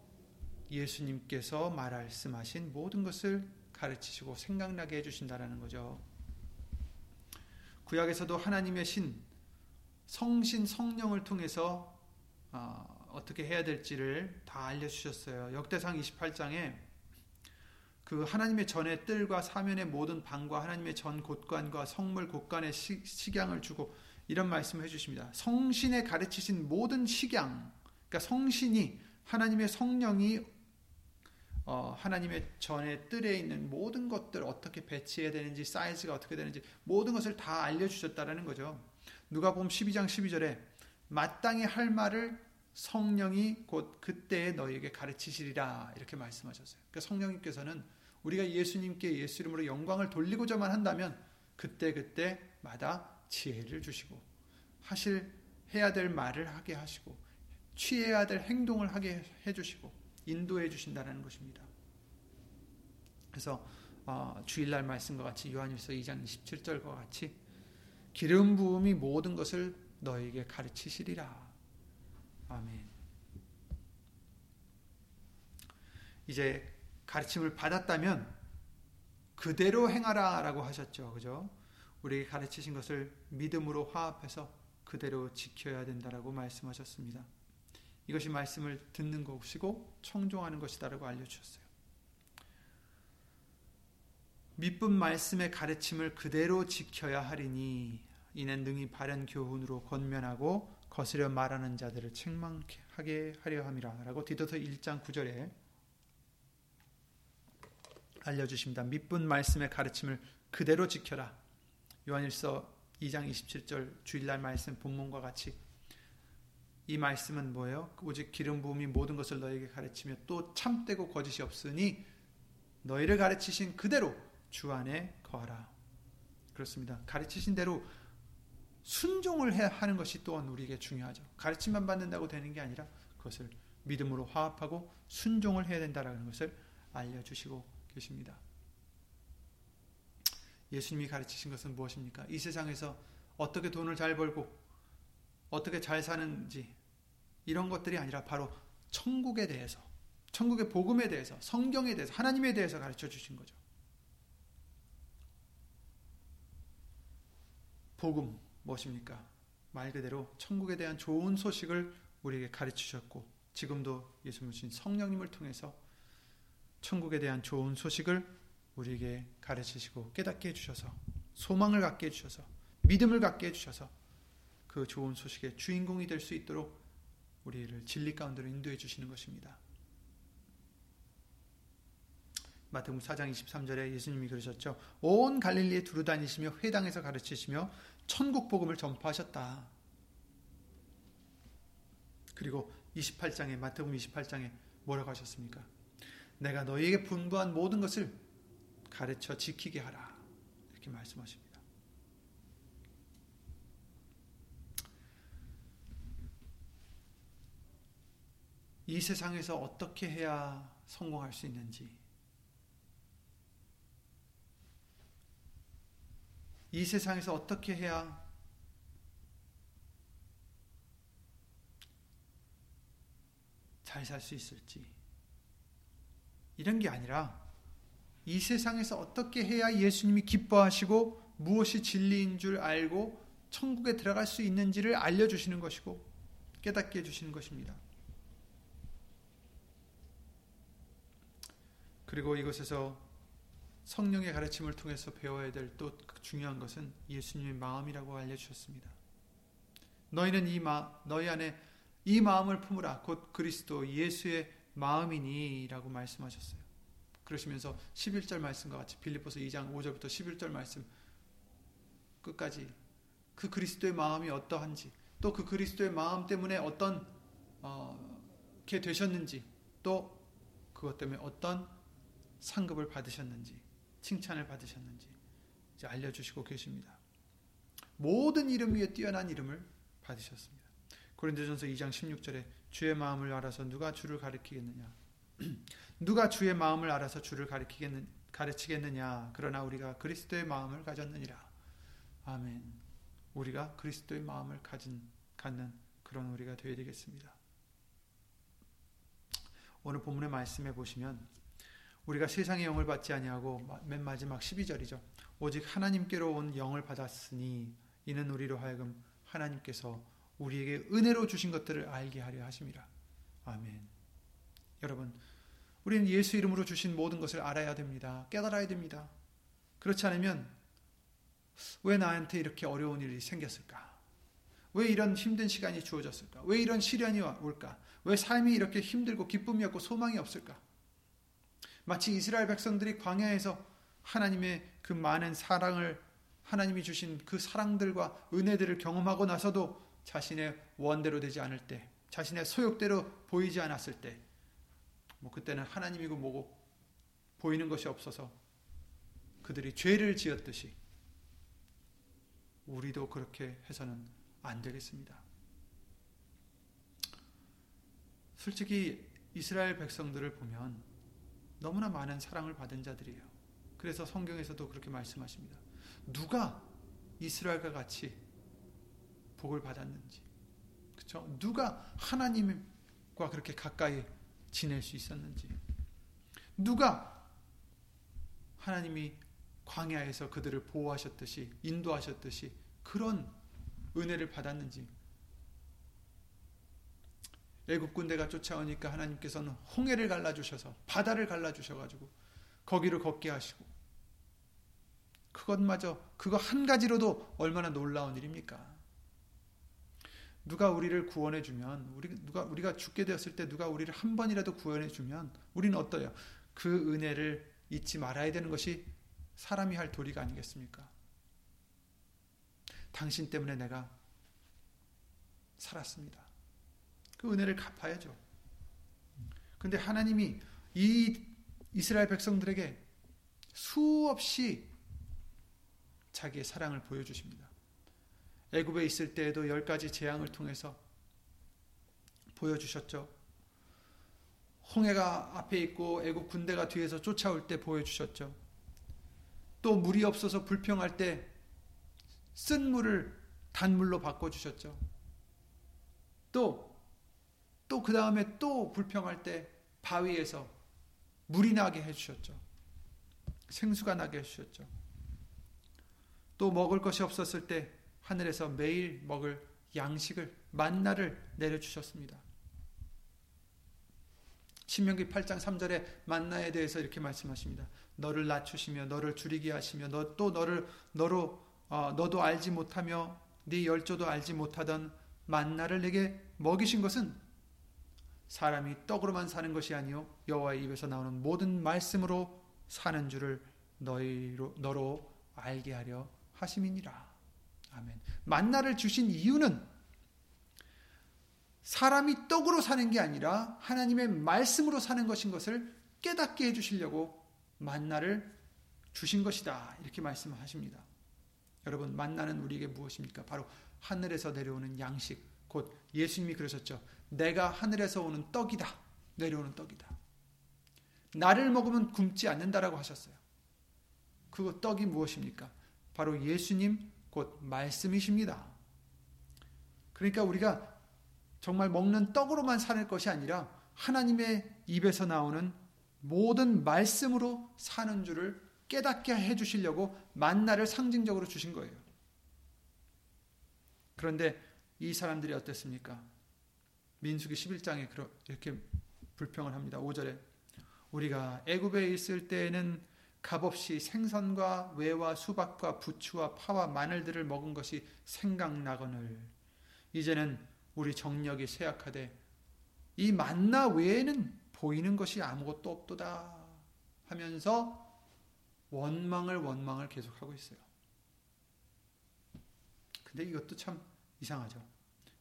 예수님께서 말씀하신 모든 것을 가르치시고 생각나게 해주신다라는 거죠. 구약에서도 하나님의 신, 성신 성령을 통해서 어, 떻게 해야 될지를 다 알려주셨어요. 역대상 28장에 그 하나님의 전의 뜰과 사면의 모든 방과 하나님의 전 곳간과 성물 곳간의 식양을 주고 이런 말씀을 해주십니다. 성신에 가르치신 모든 식양, 그러니까 성신이 하나님의 성령이 어, 하나님의 전에 뜰에 있는 모든 것들 어떻게 배치해야 되는지 사이즈가 어떻게 되는지 모든 것을 다 알려주셨다라는 거죠. 누가 보면 12장 12절에 마땅히 할 말을 성령이 곧 그때에 너희에게 가르치시리라 이렇게 말씀하셨어요. 그러니까 성령님께서는 우리가 예수님께 예수 이름으로 영광을 돌리고자만 한다면 그때 그때마다 지혜를 주시고 하실 해야 될 말을 하게 하시고 취해야 될 행동을 하게 해 주시고 인도해 주신다는 것입니다. 그래서 어, 주일날 말씀과 같이 요한일서 2장 27절과 같이 기름 부음이 모든 것을 너에게 가르치시리라. 아멘. 이제 가르침을 받았다면 그대로 행하라라고 하셨죠. 그죠? 우리에게 가르치신 것을 믿음으로 화합해서 그대로 지켜야 된다라고 말씀하셨습니다. 이것이 말씀을 듣는 것이고 청종하는 것이다라고 알려주셨어요. 믿분 말씀의 가르침을 그대로 지켜야 하리니 이는 능히 바른 교훈으로 권면하고 거스려 말하는 자들을 책망하게 하려 함이라 라고 디도서 1장 9절에 알려주십니다. 믿분 말씀의 가르침을 그대로 지켜라. 요한일서 2장 27절 주일날 말씀 본문과 같이 이 말씀은 뭐예요? 오직 기름 부음이 모든 것을 너에게 가르치며 또 참되고 거짓이 없으니 너희를 가르치신 그대로 주 안에 거하라. 그렇습니다. 가르치신 대로 순종을 하는 것이 또한 우리에게 중요하죠. 가르침만 받는다고 되는 게 아니라 그것을 믿음으로 화합하고 순종을 해야 된다는 것을 알려주시고 계십니다. 예수님이 가르치신 것은 무엇입니까? 이 세상에서 어떻게 돈을 잘 벌고 어떻게 잘 사는지 이런 것들이 아니라 바로 천국에 대해서 천국의 복음에 대해서 성경에 대해서 하나님에 대해서 가르쳐 주신 거죠. 복음 무엇입니까? 말 그대로 천국에 대한 좋은 소식을 우리에게 가르치셨고 지금도 예수님 신 성령님을 통해서 천국에 대한 좋은 소식을 우리에게 가르치시고 깨닫게 해주셔서 소망을 갖게 해주셔서 믿음을 갖게 해주셔서 그 좋은 소식의 주인공이 될 수 있도록 우리를 진리 가운데로 인도해 주시는 것입니다. 마태복음 4장 23절에 예수님이 그러셨죠. 온 갈릴리에 두루 다니시며 회당에서 가르치시며 천국 복음을 전파하셨다. 그리고 28장에 마태복음 28장에 뭐라고 하셨습니까? 내가 너희에게 분부한 모든 것을 가르쳐 지키게 하라. 이렇게 말씀하십니다. 이 세상에서 어떻게 해야 성공할 수 있는지, 이 세상에서 어떻게 해야 잘 살 수 있을지, 이런 게 아니라 이 세상에서 어떻게 해야 예수님이 기뻐하시고 무엇이 진리인 줄 알고 천국에 들어갈 수 있는지를 알려주시는 것이고 깨닫게 해주시는 것입니다. 그리고 이것에서 성령의 가르침을 통해서 배워야 될 또 중요한 것은 예수님의 마음이라고 알려주셨습니다. 너희는 이 마, 너희 안에 이 마음을 품으라. 곧 그리스도 예수의 마음이니라고 말씀하셨어요. 그러시면서 11절 말씀과 같이 빌립보서 2장 5절부터 11절 말씀 끝까지 그 그리스도의 마음이 어떠한지 또 그 그리스도의 마음 때문에 어떤 어, 게 되셨는지 또 그것 때문에 어떤 상급을 받으셨는지 칭찬을 받으셨는지 이제 알려주시고 계십니다. 모든 이름 위에 뛰어난 이름을 받으셨습니다. 고린도전서 2장 16절에 주의 마음을 알아서 누가 주를 가리키겠느냐? 누가 주의 마음을 알아서 주를 가리키겠느, 가르치겠느냐? 그러나 우리가 그리스도의 마음을 가졌느니라. 아멘. 우리가 그리스도의 마음을 가진 갖는 그런 우리가 되어야 되겠습니다. 오늘 본문의 말씀해 보시면 우리가 세상의 영을 받지 아니하고 맨 마지막 12절이죠. 오직 하나님께로 온 영을 받았으니 이는 우리로 하여금 하나님께서 우리에게 은혜로 주신 것들을 알게 하려 하심이라. 아멘. 여러분, 우리는 예수 이름으로 주신 모든 것을 알아야 됩니다. 깨달아야 됩니다. 그렇지 않으면 왜 나한테 이렇게 어려운 일이 생겼을까? 왜 이런 힘든 시간이 주어졌을까? 왜 이런 시련이 올까? 왜 삶이 이렇게 힘들고 기쁨이 없고 소망이 없을까? 마치 이스라엘 백성들이 광야에서 하나님의 그 많은 사랑을 하나님이 주신 그 사랑들과 은혜들을 경험하고 나서도 자신의 원대로 되지 않을 때, 자신의 소욕대로 보이지 않았을 때, 뭐 그때는 하나님이고 뭐고 보이는 것이 없어서 그들이 죄를 지었듯이 우리도 그렇게 해서는 안 되겠습니다. 솔직히 이스라엘 백성들을 보면 너무나 많은 사랑을 받은 자들이에요. 그래서 성경에서도 그렇게 말씀하십니다. 누가 이스라엘과 같이 복을 받았는지. 그렇죠? 누가 하나님과 그렇게 가까이 지낼 수 있었는지. 누가 하나님이 광야에서 그들을 보호하셨듯이 인도하셨듯이 그런 은혜를 받았는지 애굽 군대가 쫓아오니까 하나님께서는 홍해를 갈라 주셔서 바다를 갈라 주셔 가지고 거기를 걷게 하시고 그것마저 그거 한 가지로도 얼마나 놀라운 일입니까? 누가 우리를 구원해 주면 우리 누가 우리가 죽게 되었을 때 누가 우리를 한 번이라도 구원해 주면 우리는 어떠요? 그 은혜를 잊지 말아야 되는 것이 사람이 할 도리가 아니겠습니까? 당신 때문에 내가 살았습니다. 그 은혜를 갚아야죠. 근데 하나님이 이 이스라엘 백성들에게 수없이 자기의 사랑을 보여주십니다. 애굽에 있을 때에도 열 가지 재앙을 통해서 보여주셨죠. 홍해가 앞에 있고 애굽 군대가 뒤에서 쫓아올 때 보여주셨죠. 또 물이 없어서 불평할 때 쓴 물을 단물로 바꿔주셨죠. 또, 또 그 다음에 또 불평할 때 바위에서 물이 나게 해주셨죠. 생수가 나게 해주셨죠. 또 먹을 것이 없었을 때 하늘에서 매일 먹을 양식을 만나를 내려주셨습니다. 신명기 8장 3절에 만나에 대해서 이렇게 말씀하십니다. 너를 낮추시며 너를 줄이게 하시며 너 또 너를 너로 어, 너도 알지 못하며 네 열조도 알지 못하던 만나를 내게 먹이신 것은 사람이 떡으로만 사는 것이 아니요 여호와의 입에서 나오는 모든 말씀으로 사는 줄을 너희로 너로 알게 하려 하심이니라. 아멘. 만나를 주신 이유는 사람이 떡으로 사는 게 아니라 하나님의 말씀으로 사는 것인 것을 깨닫게 해 주시려고 만나를 주신 것이다. 이렇게 말씀하십니다. 여러분, 만나는 우리에게 무엇입니까? 바로 하늘에서 내려오는 양식, 곧 예수님이 그러셨죠. 내가 하늘에서 오는 떡이다. 내려오는 떡이다. 나를 먹으면 굶지 않는다라고 하셨어요. 그 떡이 무엇입니까? 바로 예수님 곧 말씀이십니다. 그러니까 우리가 정말 먹는 떡으로만 사는 것이 아니라 하나님의 입에서 나오는 모든 말씀으로 사는 줄을 깨닫게 해 주시려고 만나를 상징적으로 주신 거예요. 그런데 이 사람들이 어땠습니까? 민수기 11장에 이렇게 불평을 합니다. 5절에 우리가 애굽에 있을 때에는 값없이 생선과 외와 수박과 부추와 파와 마늘들을 먹은 것이 생각나거늘 이제는 우리 정력이 쇠약하되 이 만나 외에는 보이는 것이 아무것도 없도다 하면서 원망을 원망을 계속하고 있어요. 근데 이것도 참 이상하죠.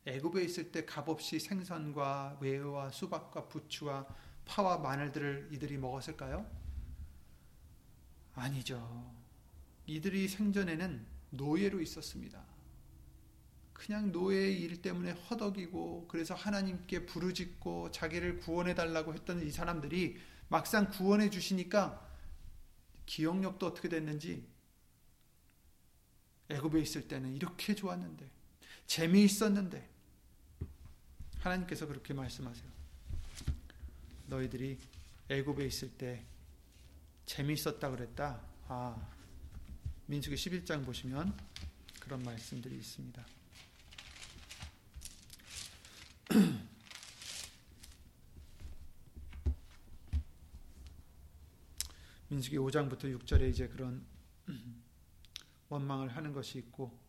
애굽에 있을 때 값없이 생선과 외와 수박과 부추와 파와 마늘들을 이들이 먹었을까요? 아니죠. 이들이 생전에는 노예로 있었습니다. 그냥 노예의 일 때문에 허덕이고 그래서 하나님께 부르짖고 자기를 구원해 달라고 했던 이 사람들이 막상 구원해 주시니까 기억력도 어떻게 됐는지 애굽에 있을 때는 이렇게 좋았는데 재미있었는데 하나님께서 그렇게 말씀하세요. 너희들이 애굽에 있을 때 재미있었다 그랬다. 아, 민수기 11장 보시면 그런 말씀들이 있습니다. 민수기 5장부터 6절에 이제 그런 원망을 하는 것이 있고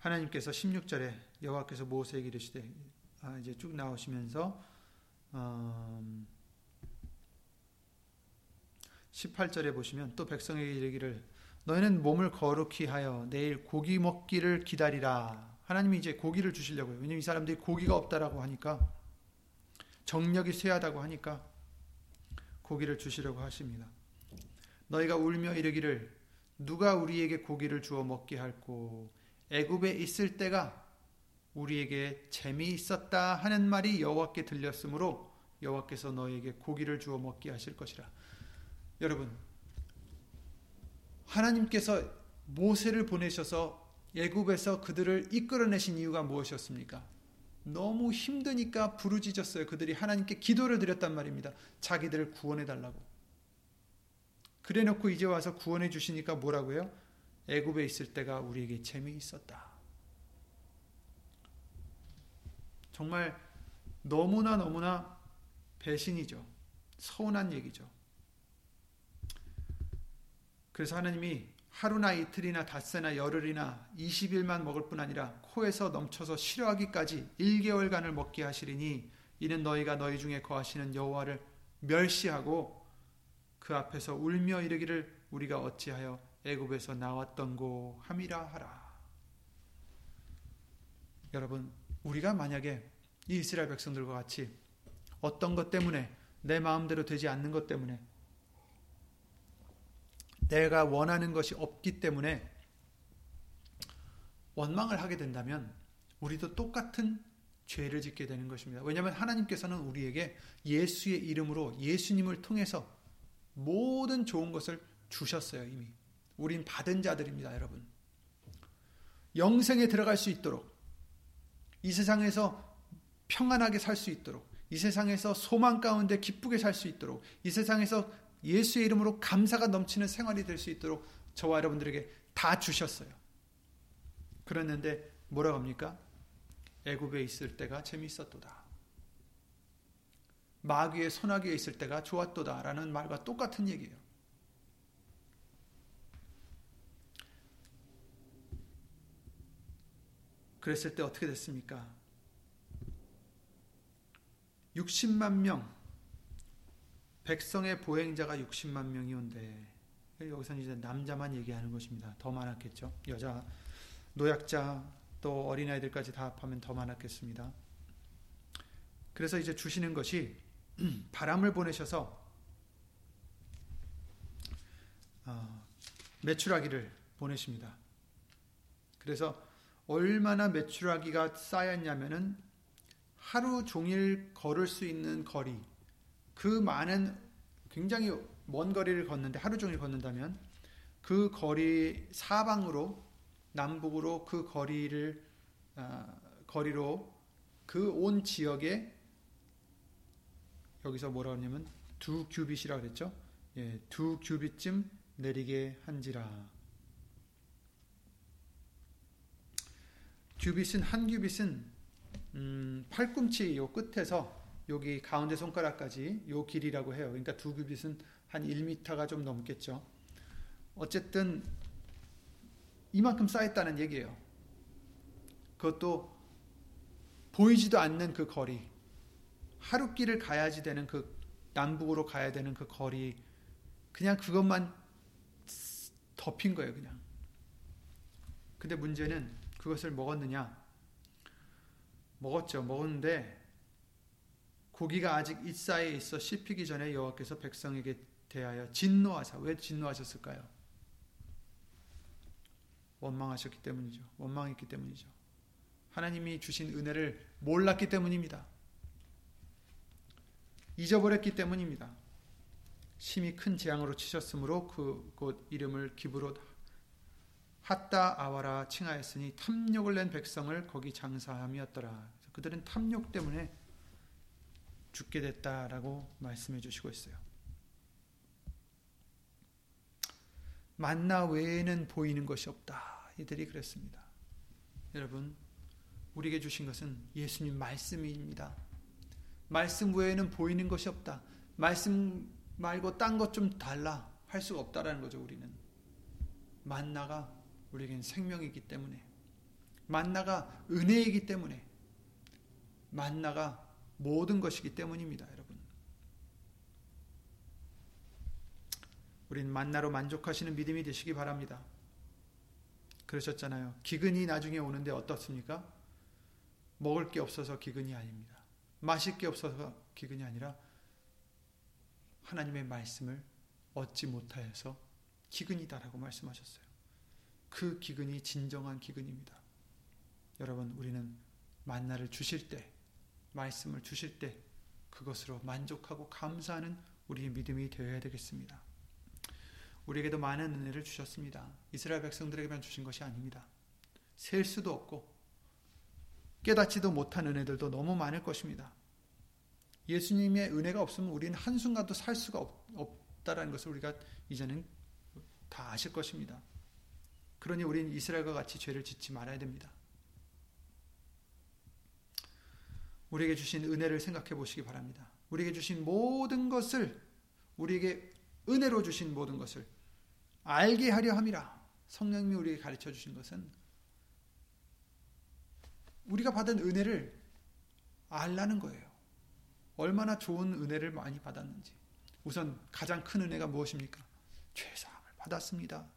하나님께서 16절에 여호와께서 모세에게 이르시되 아 이제 쭉 나오시면서 18절에 음, 보시면 또 백성에게 이르기를 너희는 몸을 거룩히 하여 내일 고기 먹기를 기다리라. 하나님이 이제 고기를 주시려고요. 왜냐면 이 사람들이 고기가 없다라고 하니까 정력이 쇠하다고 하니까 고기를 주시려고 하십니다. 너희가 울며 이르기를 누가 우리에게 고기를 주어 먹게 할꼬 애굽에 있을 때가 우리에게 재미있었다 하는 말이 여호와께 들렸으므로 여호와께서 너에게 고기를 주어 먹게 하실 것이라. 여러분, 하나님께서 모세를 보내셔서 애굽에서 그들을 이끌어내신 이유가 무엇이었습니까? 너무 힘드니까 부르짖었어요. 그들이 하나님께 기도를 드렸단 말입니다. 자기들을 구원해 달라고. 그래 놓고 이제 와서 구원해 주시니까 뭐라고요? 애굽에 있을 때가 우리에게 재미있었다. 정말 너무나 너무나 배신이죠. 서운한 얘기죠. 그래서 하나님이 하루나 이틀이나 닷새나 열흘이나 20일만 먹을 뿐 아니라 코에서 넘쳐서 싫어하기까지 1개월간을 먹게 하시리니 이는 너희가 너희 중에 거하시는 여호와를 멸시하고 그 앞에서 울며 이르기를 우리가 어찌하여 애굽에서 나왔던고 함이라 하라. 여러분, 우리가 만약에 이 이스라엘 백성들과 같이 어떤 것 때문에 내 마음대로 되지 않는 것 때문에 내가 원하는 것이 없기 때문에 원망을 하게 된다면 우리도 똑같은 죄를 짓게 되는 것입니다. 왜냐하면 하나님께서는 우리에게 예수의 이름으로 예수님을 통해서 모든 좋은 것을 주셨어요, 이미. 우린 받은 자들입니다, 여러분. 영생에 들어갈 수 있도록, 이 세상에서 평안하게 살 수 있도록, 이 세상에서 소망 가운데 기쁘게 살 수 있도록, 이 세상에서 예수의 이름으로 감사가 넘치는 생활이 될 수 있도록 저와 여러분들에게 다 주셨어요. 그랬는데 뭐라고 합니까? 애굽에 있을 때가 재미있었도다. 마귀의 손아귀에 있을 때가 좋았도다라는 말과 똑같은 얘기예요. 그랬을 때 어떻게 됐습니까? 60만 명 백성의 보행자가 60만 명이 온대. 여기서는 이제 남자만 얘기하는 것입니다. 더 많았겠죠. 여자, 노약자, 또 어린아이들까지 다 합하면 더 많았겠습니다. 그래서 이제 주시는 것이 바람을 보내셔서 어, 매출하기를 보내십니다. 그래서 얼마나 매출하기가 쌓였냐면은 하루 종일 걸을 수 있는 거리, 그 많은 굉장히 먼 거리를 걷는데 하루 종일 걷는다면 그 거리 사방으로 남북으로 그 거리를 아, 거리로 그 온 지역에 여기서 뭐라 하냐면 두 규빗이라 그랬죠. 예, 두 규빗쯤 내리게 한지라. 규빗은 한 규빗은 음, 팔꿈치 요 끝에서 여기 가운데 손가락까지 요 길이라고 해요. 그러니까 두 규빗은 한 1미터가 좀 넘겠죠. 어쨌든 이만큼 쌓였다는 얘기예요. 그것도 보이지도 않는 그 거리, 하루 길을 가야지 되는 그 남북으로 가야 되는 그 거리, 그냥 그것만 덮인 거예요, 그냥. 근데 문제는 그것을 먹었느냐? 먹었죠. 먹었는데 고기가 아직 이사에 있어 씹히기 전에 여호와께서 백성에게 대하여 진노하사 왜 진노하셨을까요? 원망하셨기 때문이죠. 원망했기 때문이죠. 하나님이 주신 은혜를 몰랐기 때문입니다. 잊어버렸기 때문입니다. 심히 큰 재앙으로 치셨으므로 그곳 이름을 기브로 핫다 아와라 칭하였으니 탐욕을 낸 백성을 거기 장사함이었더라. 그들은 탐욕 때문에 죽게 됐다라고 말씀해 주시고 있어요. 만나 외에는 보이는 것이 없다. 이들이 그랬습니다. 여러분, 우리에게 주신 것은 예수님 말씀입니다. 말씀 외에는 보이는 것이 없다. 말씀 말고 딴 것 좀 달라 할 수가 없다라는 거죠, 우리는. 만나가 우리에겐 생명이기 때문에 만나가 은혜이기 때문에 만나가 모든 것이기 때문입니다, 여러분. 우린 만나로 만족하시는 믿음이 되시기 바랍니다. 그러셨잖아요. 기근이 나중에 오는데 어떻습니까? 먹을 게 없어서 기근이 아닙니다. 마실 게 없어서 기근이 아니라 하나님의 말씀을 얻지 못하여서 기근이다라고 말씀하셨어요. 그 기근이 진정한 기근입니다. 여러분, 우리는 만나를 주실 때 말씀을 주실 때 그것으로 만족하고 감사하는 우리의 믿음이 되어야 되겠습니다. 우리에게도 많은 은혜를 주셨습니다. 이스라엘 백성들에게만 주신 것이 아닙니다. 셀 수도 없고 깨닫지도 못한 은혜들도 너무 많을 것입니다. 예수님의 은혜가 없으면 우리는 한순간도 살 수가 없, 없다라는 것을 우리가 이제는 다 아실 것입니다. 그러니 우리는 이스라엘과 같이 죄를 짓지 말아야 됩니다. 우리에게 주신 은혜를 생각해 보시기 바랍니다. 우리에게 주신 모든 것을 우리에게 은혜로 주신 모든 것을 알게 하려 함이라. 성령님이 우리에게 가르쳐 주신 것은 우리가 받은 은혜를 알라는 거예요. 얼마나 좋은 은혜를 많이 받았는지. 우선 가장 큰 은혜가 무엇입니까? 죄사함을 받았습니다.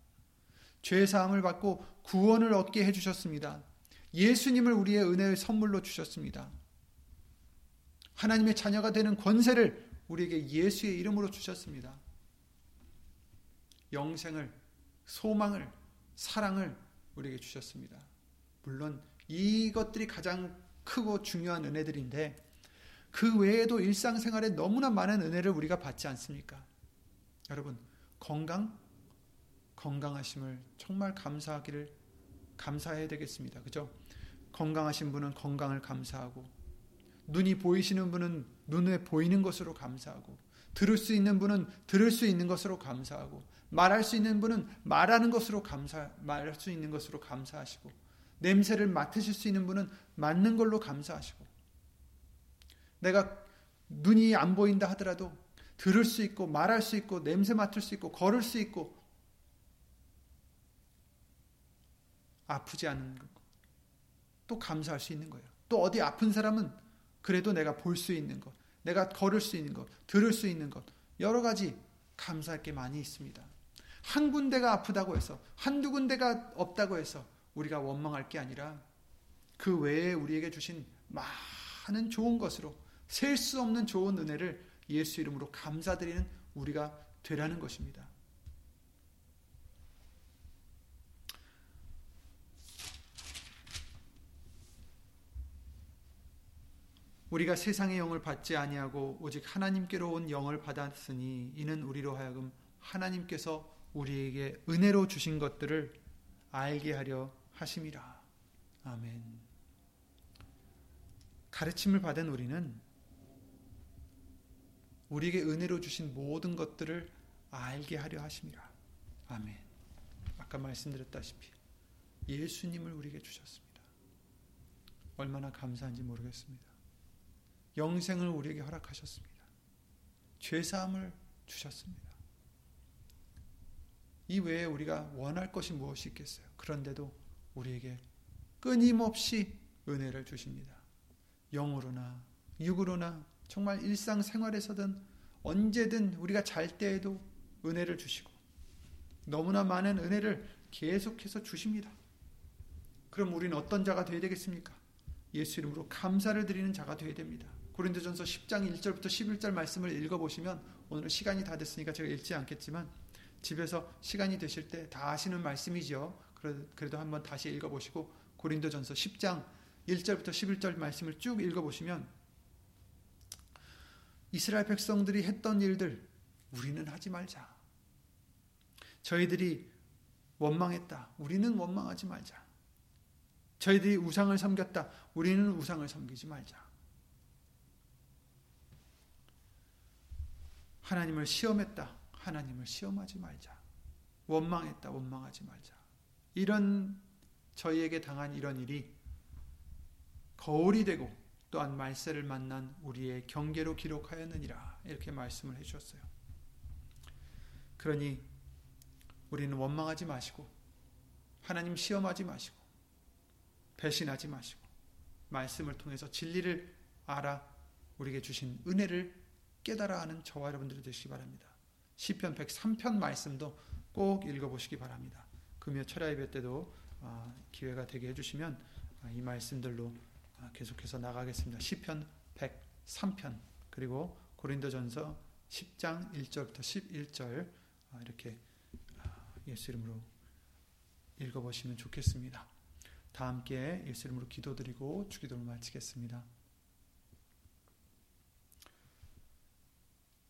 죄 사함을 받고 구원을 얻게 해 주셨습니다. 예수님을 우리의 은혜의 선물로 주셨습니다. 하나님의 자녀가 되는 권세를 우리에게 예수의 이름으로 주셨습니다. 영생을, 소망을, 사랑을 우리에게 주셨습니다. 물론 이것들이 가장 크고 중요한 은혜들인데 그 외에도 일상생활에 너무나 많은 은혜를 우리가 받지 않습니까? 여러분, 건강, 건강하심을 정말 감사하기를 감사해야 되겠습니다. 그죠? 건강하신 분은 건강을 감사하고, 눈이 보이시는 분은 눈에 보이는 것으로 감사하고, 들을 수 있는 분은 들을 수 있는 것으로 감사하고, 말할 수 있는 분은 말하는 것으로 감사, 말할 수 있는 것으로 감사하시고, 냄새를 맡으실 수 있는 분은 맡는 걸로 감사하시고, 내가 눈이 안 보인다 하더라도 들을 수 있고 말할 수 있고 냄새 맡을 수 있고 걸을 수 있고 아프지 않은 것. 또 감사할 수 있는 거예요. 또 어디 아픈 사람은 그래도 내가 볼 수 있는 것, 내가 걸을 수 있는 것, 들을 수 있는 것, 여러 가지 감사할 게 많이 있습니다. 한 군데가 아프다고 해서, 한두 군데가 없다고 해서 우리가 원망할 게 아니라 그 외에 우리에게 주신 많은 좋은 것으로 셀 수 없는 좋은 은혜를 예수 이름으로 감사드리는 우리가 되라는 것입니다. 우리가 세상의 영을 받지 아니하고 오직 하나님께로 온 영을 받았으니 이는 우리로 하여금 하나님께서 우리에게 은혜로 주신 것들을 알게 하려 하심이라. 아멘. 가르침을 받은 우리는 우리에게 은혜로 주신 모든 것들을 알게 하려 하심이라. 아멘. 아까 말씀드렸다시피 예수님을 우리에게 주셨습니다. 얼마나 감사한지 모르겠습니다. 영생을 우리에게 허락하셨습니다. 죄사함을 주셨습니다. 이 외에 우리가 원할 것이 무엇이 있겠어요? 그런데도 우리에게 끊임없이 은혜를 주십니다. 영으로나 육으로나 정말 일상생활에서든 언제든 우리가 잘 때에도 은혜를 주시고 너무나 많은 은혜를 계속해서 주십니다. 그럼 우리는 어떤 자가 되어야 되겠습니까? 예수 이름으로 감사를 드리는 자가 되어야 됩니다. 고린도전서 10장 1절부터 11절 말씀을 읽어보시면 오늘은 시간이 다 됐으니까 제가 읽지 않겠지만 집에서 시간이 되실 때 다 아시는 말씀이죠. 그래도 한번 다시 읽어보시고 고린도전서 10장 1절부터 11절 말씀을 쭉 읽어보시면 이스라엘 백성들이 했던 일들 우리는 하지 말자. 저희들이 원망했다. 우리는 원망하지 말자. 저희들이 우상을 섬겼다. 우리는 우상을 섬기지 말자. 하나님을 시험했다. 하나님을 시험하지 말자. 원망했다. 원망하지 말자. 이런 저희에게 당한 이런 일이 거울이 되고 또한 말세를 만난 우리의 경계로 기록하였느니라 이렇게 말씀을 해 주셨어요. 그러니 우리는 원망하지 마시고 하나님 시험하지 마시고 배신하지 마시고 말씀을 통해서 진리를 알아 우리에게 주신 은혜를 깨달아 하는 저와 여러분들이 되시기 바랍니다. 시편 103편 말씀도 꼭 읽어보시기 바랍니다. 금요 철야 예배 때도 아, 기회가 되게 해주시면 아, 이 말씀들로 아, 계속해서 나가겠습니다. 시편 103편 그리고 고린도전서 10장 1절부터 11절 아, 이렇게 아, 예수 이름으로 읽어보시면 좋겠습니다. 다 함께 예수 이름으로 기도드리고 주기도를 마치겠습니다.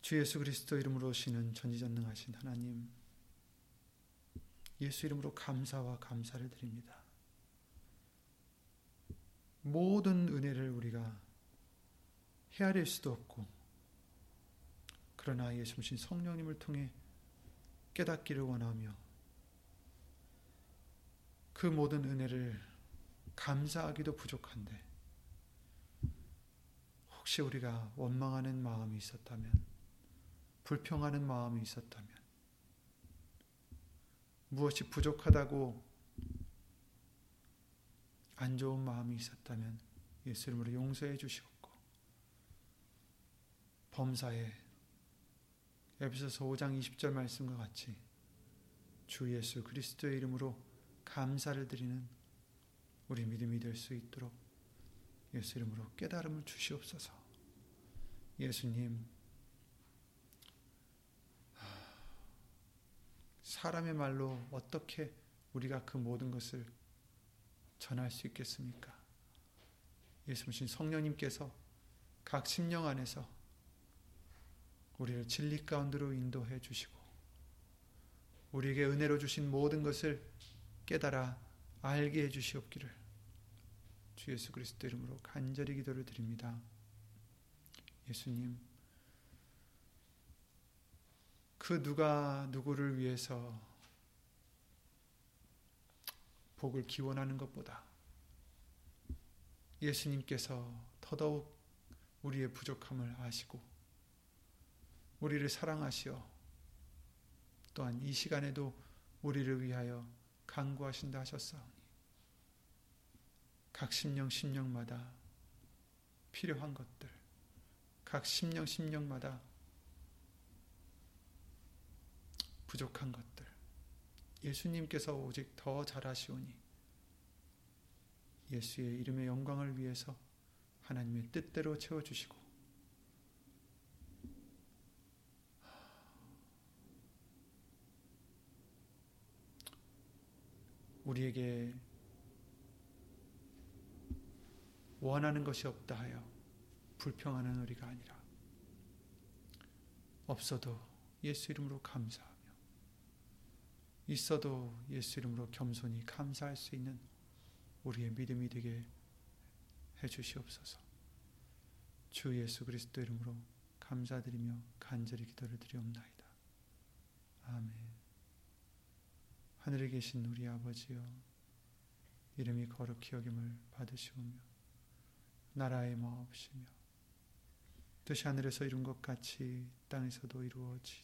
주 예수 그리스도 이름으로 오시는 전지전능하신 하나님 예수 이름으로 감사와 감사를 드립니다. 모든 은혜를 우리가 헤아릴 수도 없고 그러나 예수님 성령님을 통해 깨닫기를 원하며 그 모든 은혜를 감사하기도 부족한데 혹시 우리가 원망하는 마음이 있었다면 불평하는 마음이 있었다면 무엇이 부족하다고 안 좋은 마음이 있었다면 예수 이름으로 용서해 주시옵고 범사에 에베소서 5장 20절 말씀과 같이 주 예수 그리스도의 이름으로 감사를 드리는 우리 믿음이 될 수 있도록 예수 이름으로 깨달음을 주시옵소서. 예수님 사람의 말로 어떻게 우리가 그 모든 것을 전할 수 있겠습니까? 예수님 성령님께서 각 심령 안에서 우리를 진리 가운데로 인도해 주시고 우리에게 은혜로 주신 모든 것을 깨달아 알게 해 주시옵기를 주 예수 그리스도 이름으로 간절히 기도를 드립니다. 예수님 그 누가 누구를 위해서 복을 기원하는 것보다 예수님께서 더더욱 우리의 부족함을 아시고 우리를 사랑하시어 또한 이 시간에도 우리를 위하여 간구하신다 하셨사오니 각 심령 심령마다 필요한 것들 각 심령 심령마다 부족한 것들. 예수님께서 오직 더 잘하시오니 예수의 이름의 영광을 위해서 하나님의 뜻대로 채워주시고. 우리에게 원하는 것이 없다 하여 불평하는 우리가 아니라 없어도 예수 이름으로 감사하며 있어도 예수 이름으로 겸손히 감사할 수 있는 우리의 믿음이 되게 해 주시옵소서. 주 예수 그리스도 이름으로 감사드리며 간절히 기도를 드리옵나이다. 아멘. 하늘에 계신 우리 아버지여 이름이 거룩히 여김을 받으시오며 나라의 마옵시며 뜻이 하늘에서 이룬 것 같이 땅에서도 이루어지이다.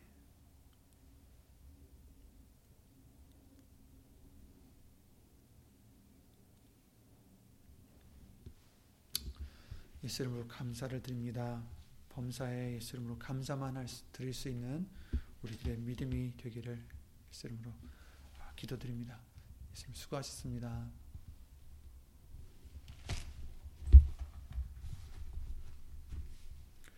예수 이름으로 감사를 드립니다. 범사에 예수 이름으로 감사만 할 수, 드릴 수 있는 우리들의 믿음이 되기를 예수 이름으로 기도드립니다. 예수님 수고하셨습니다.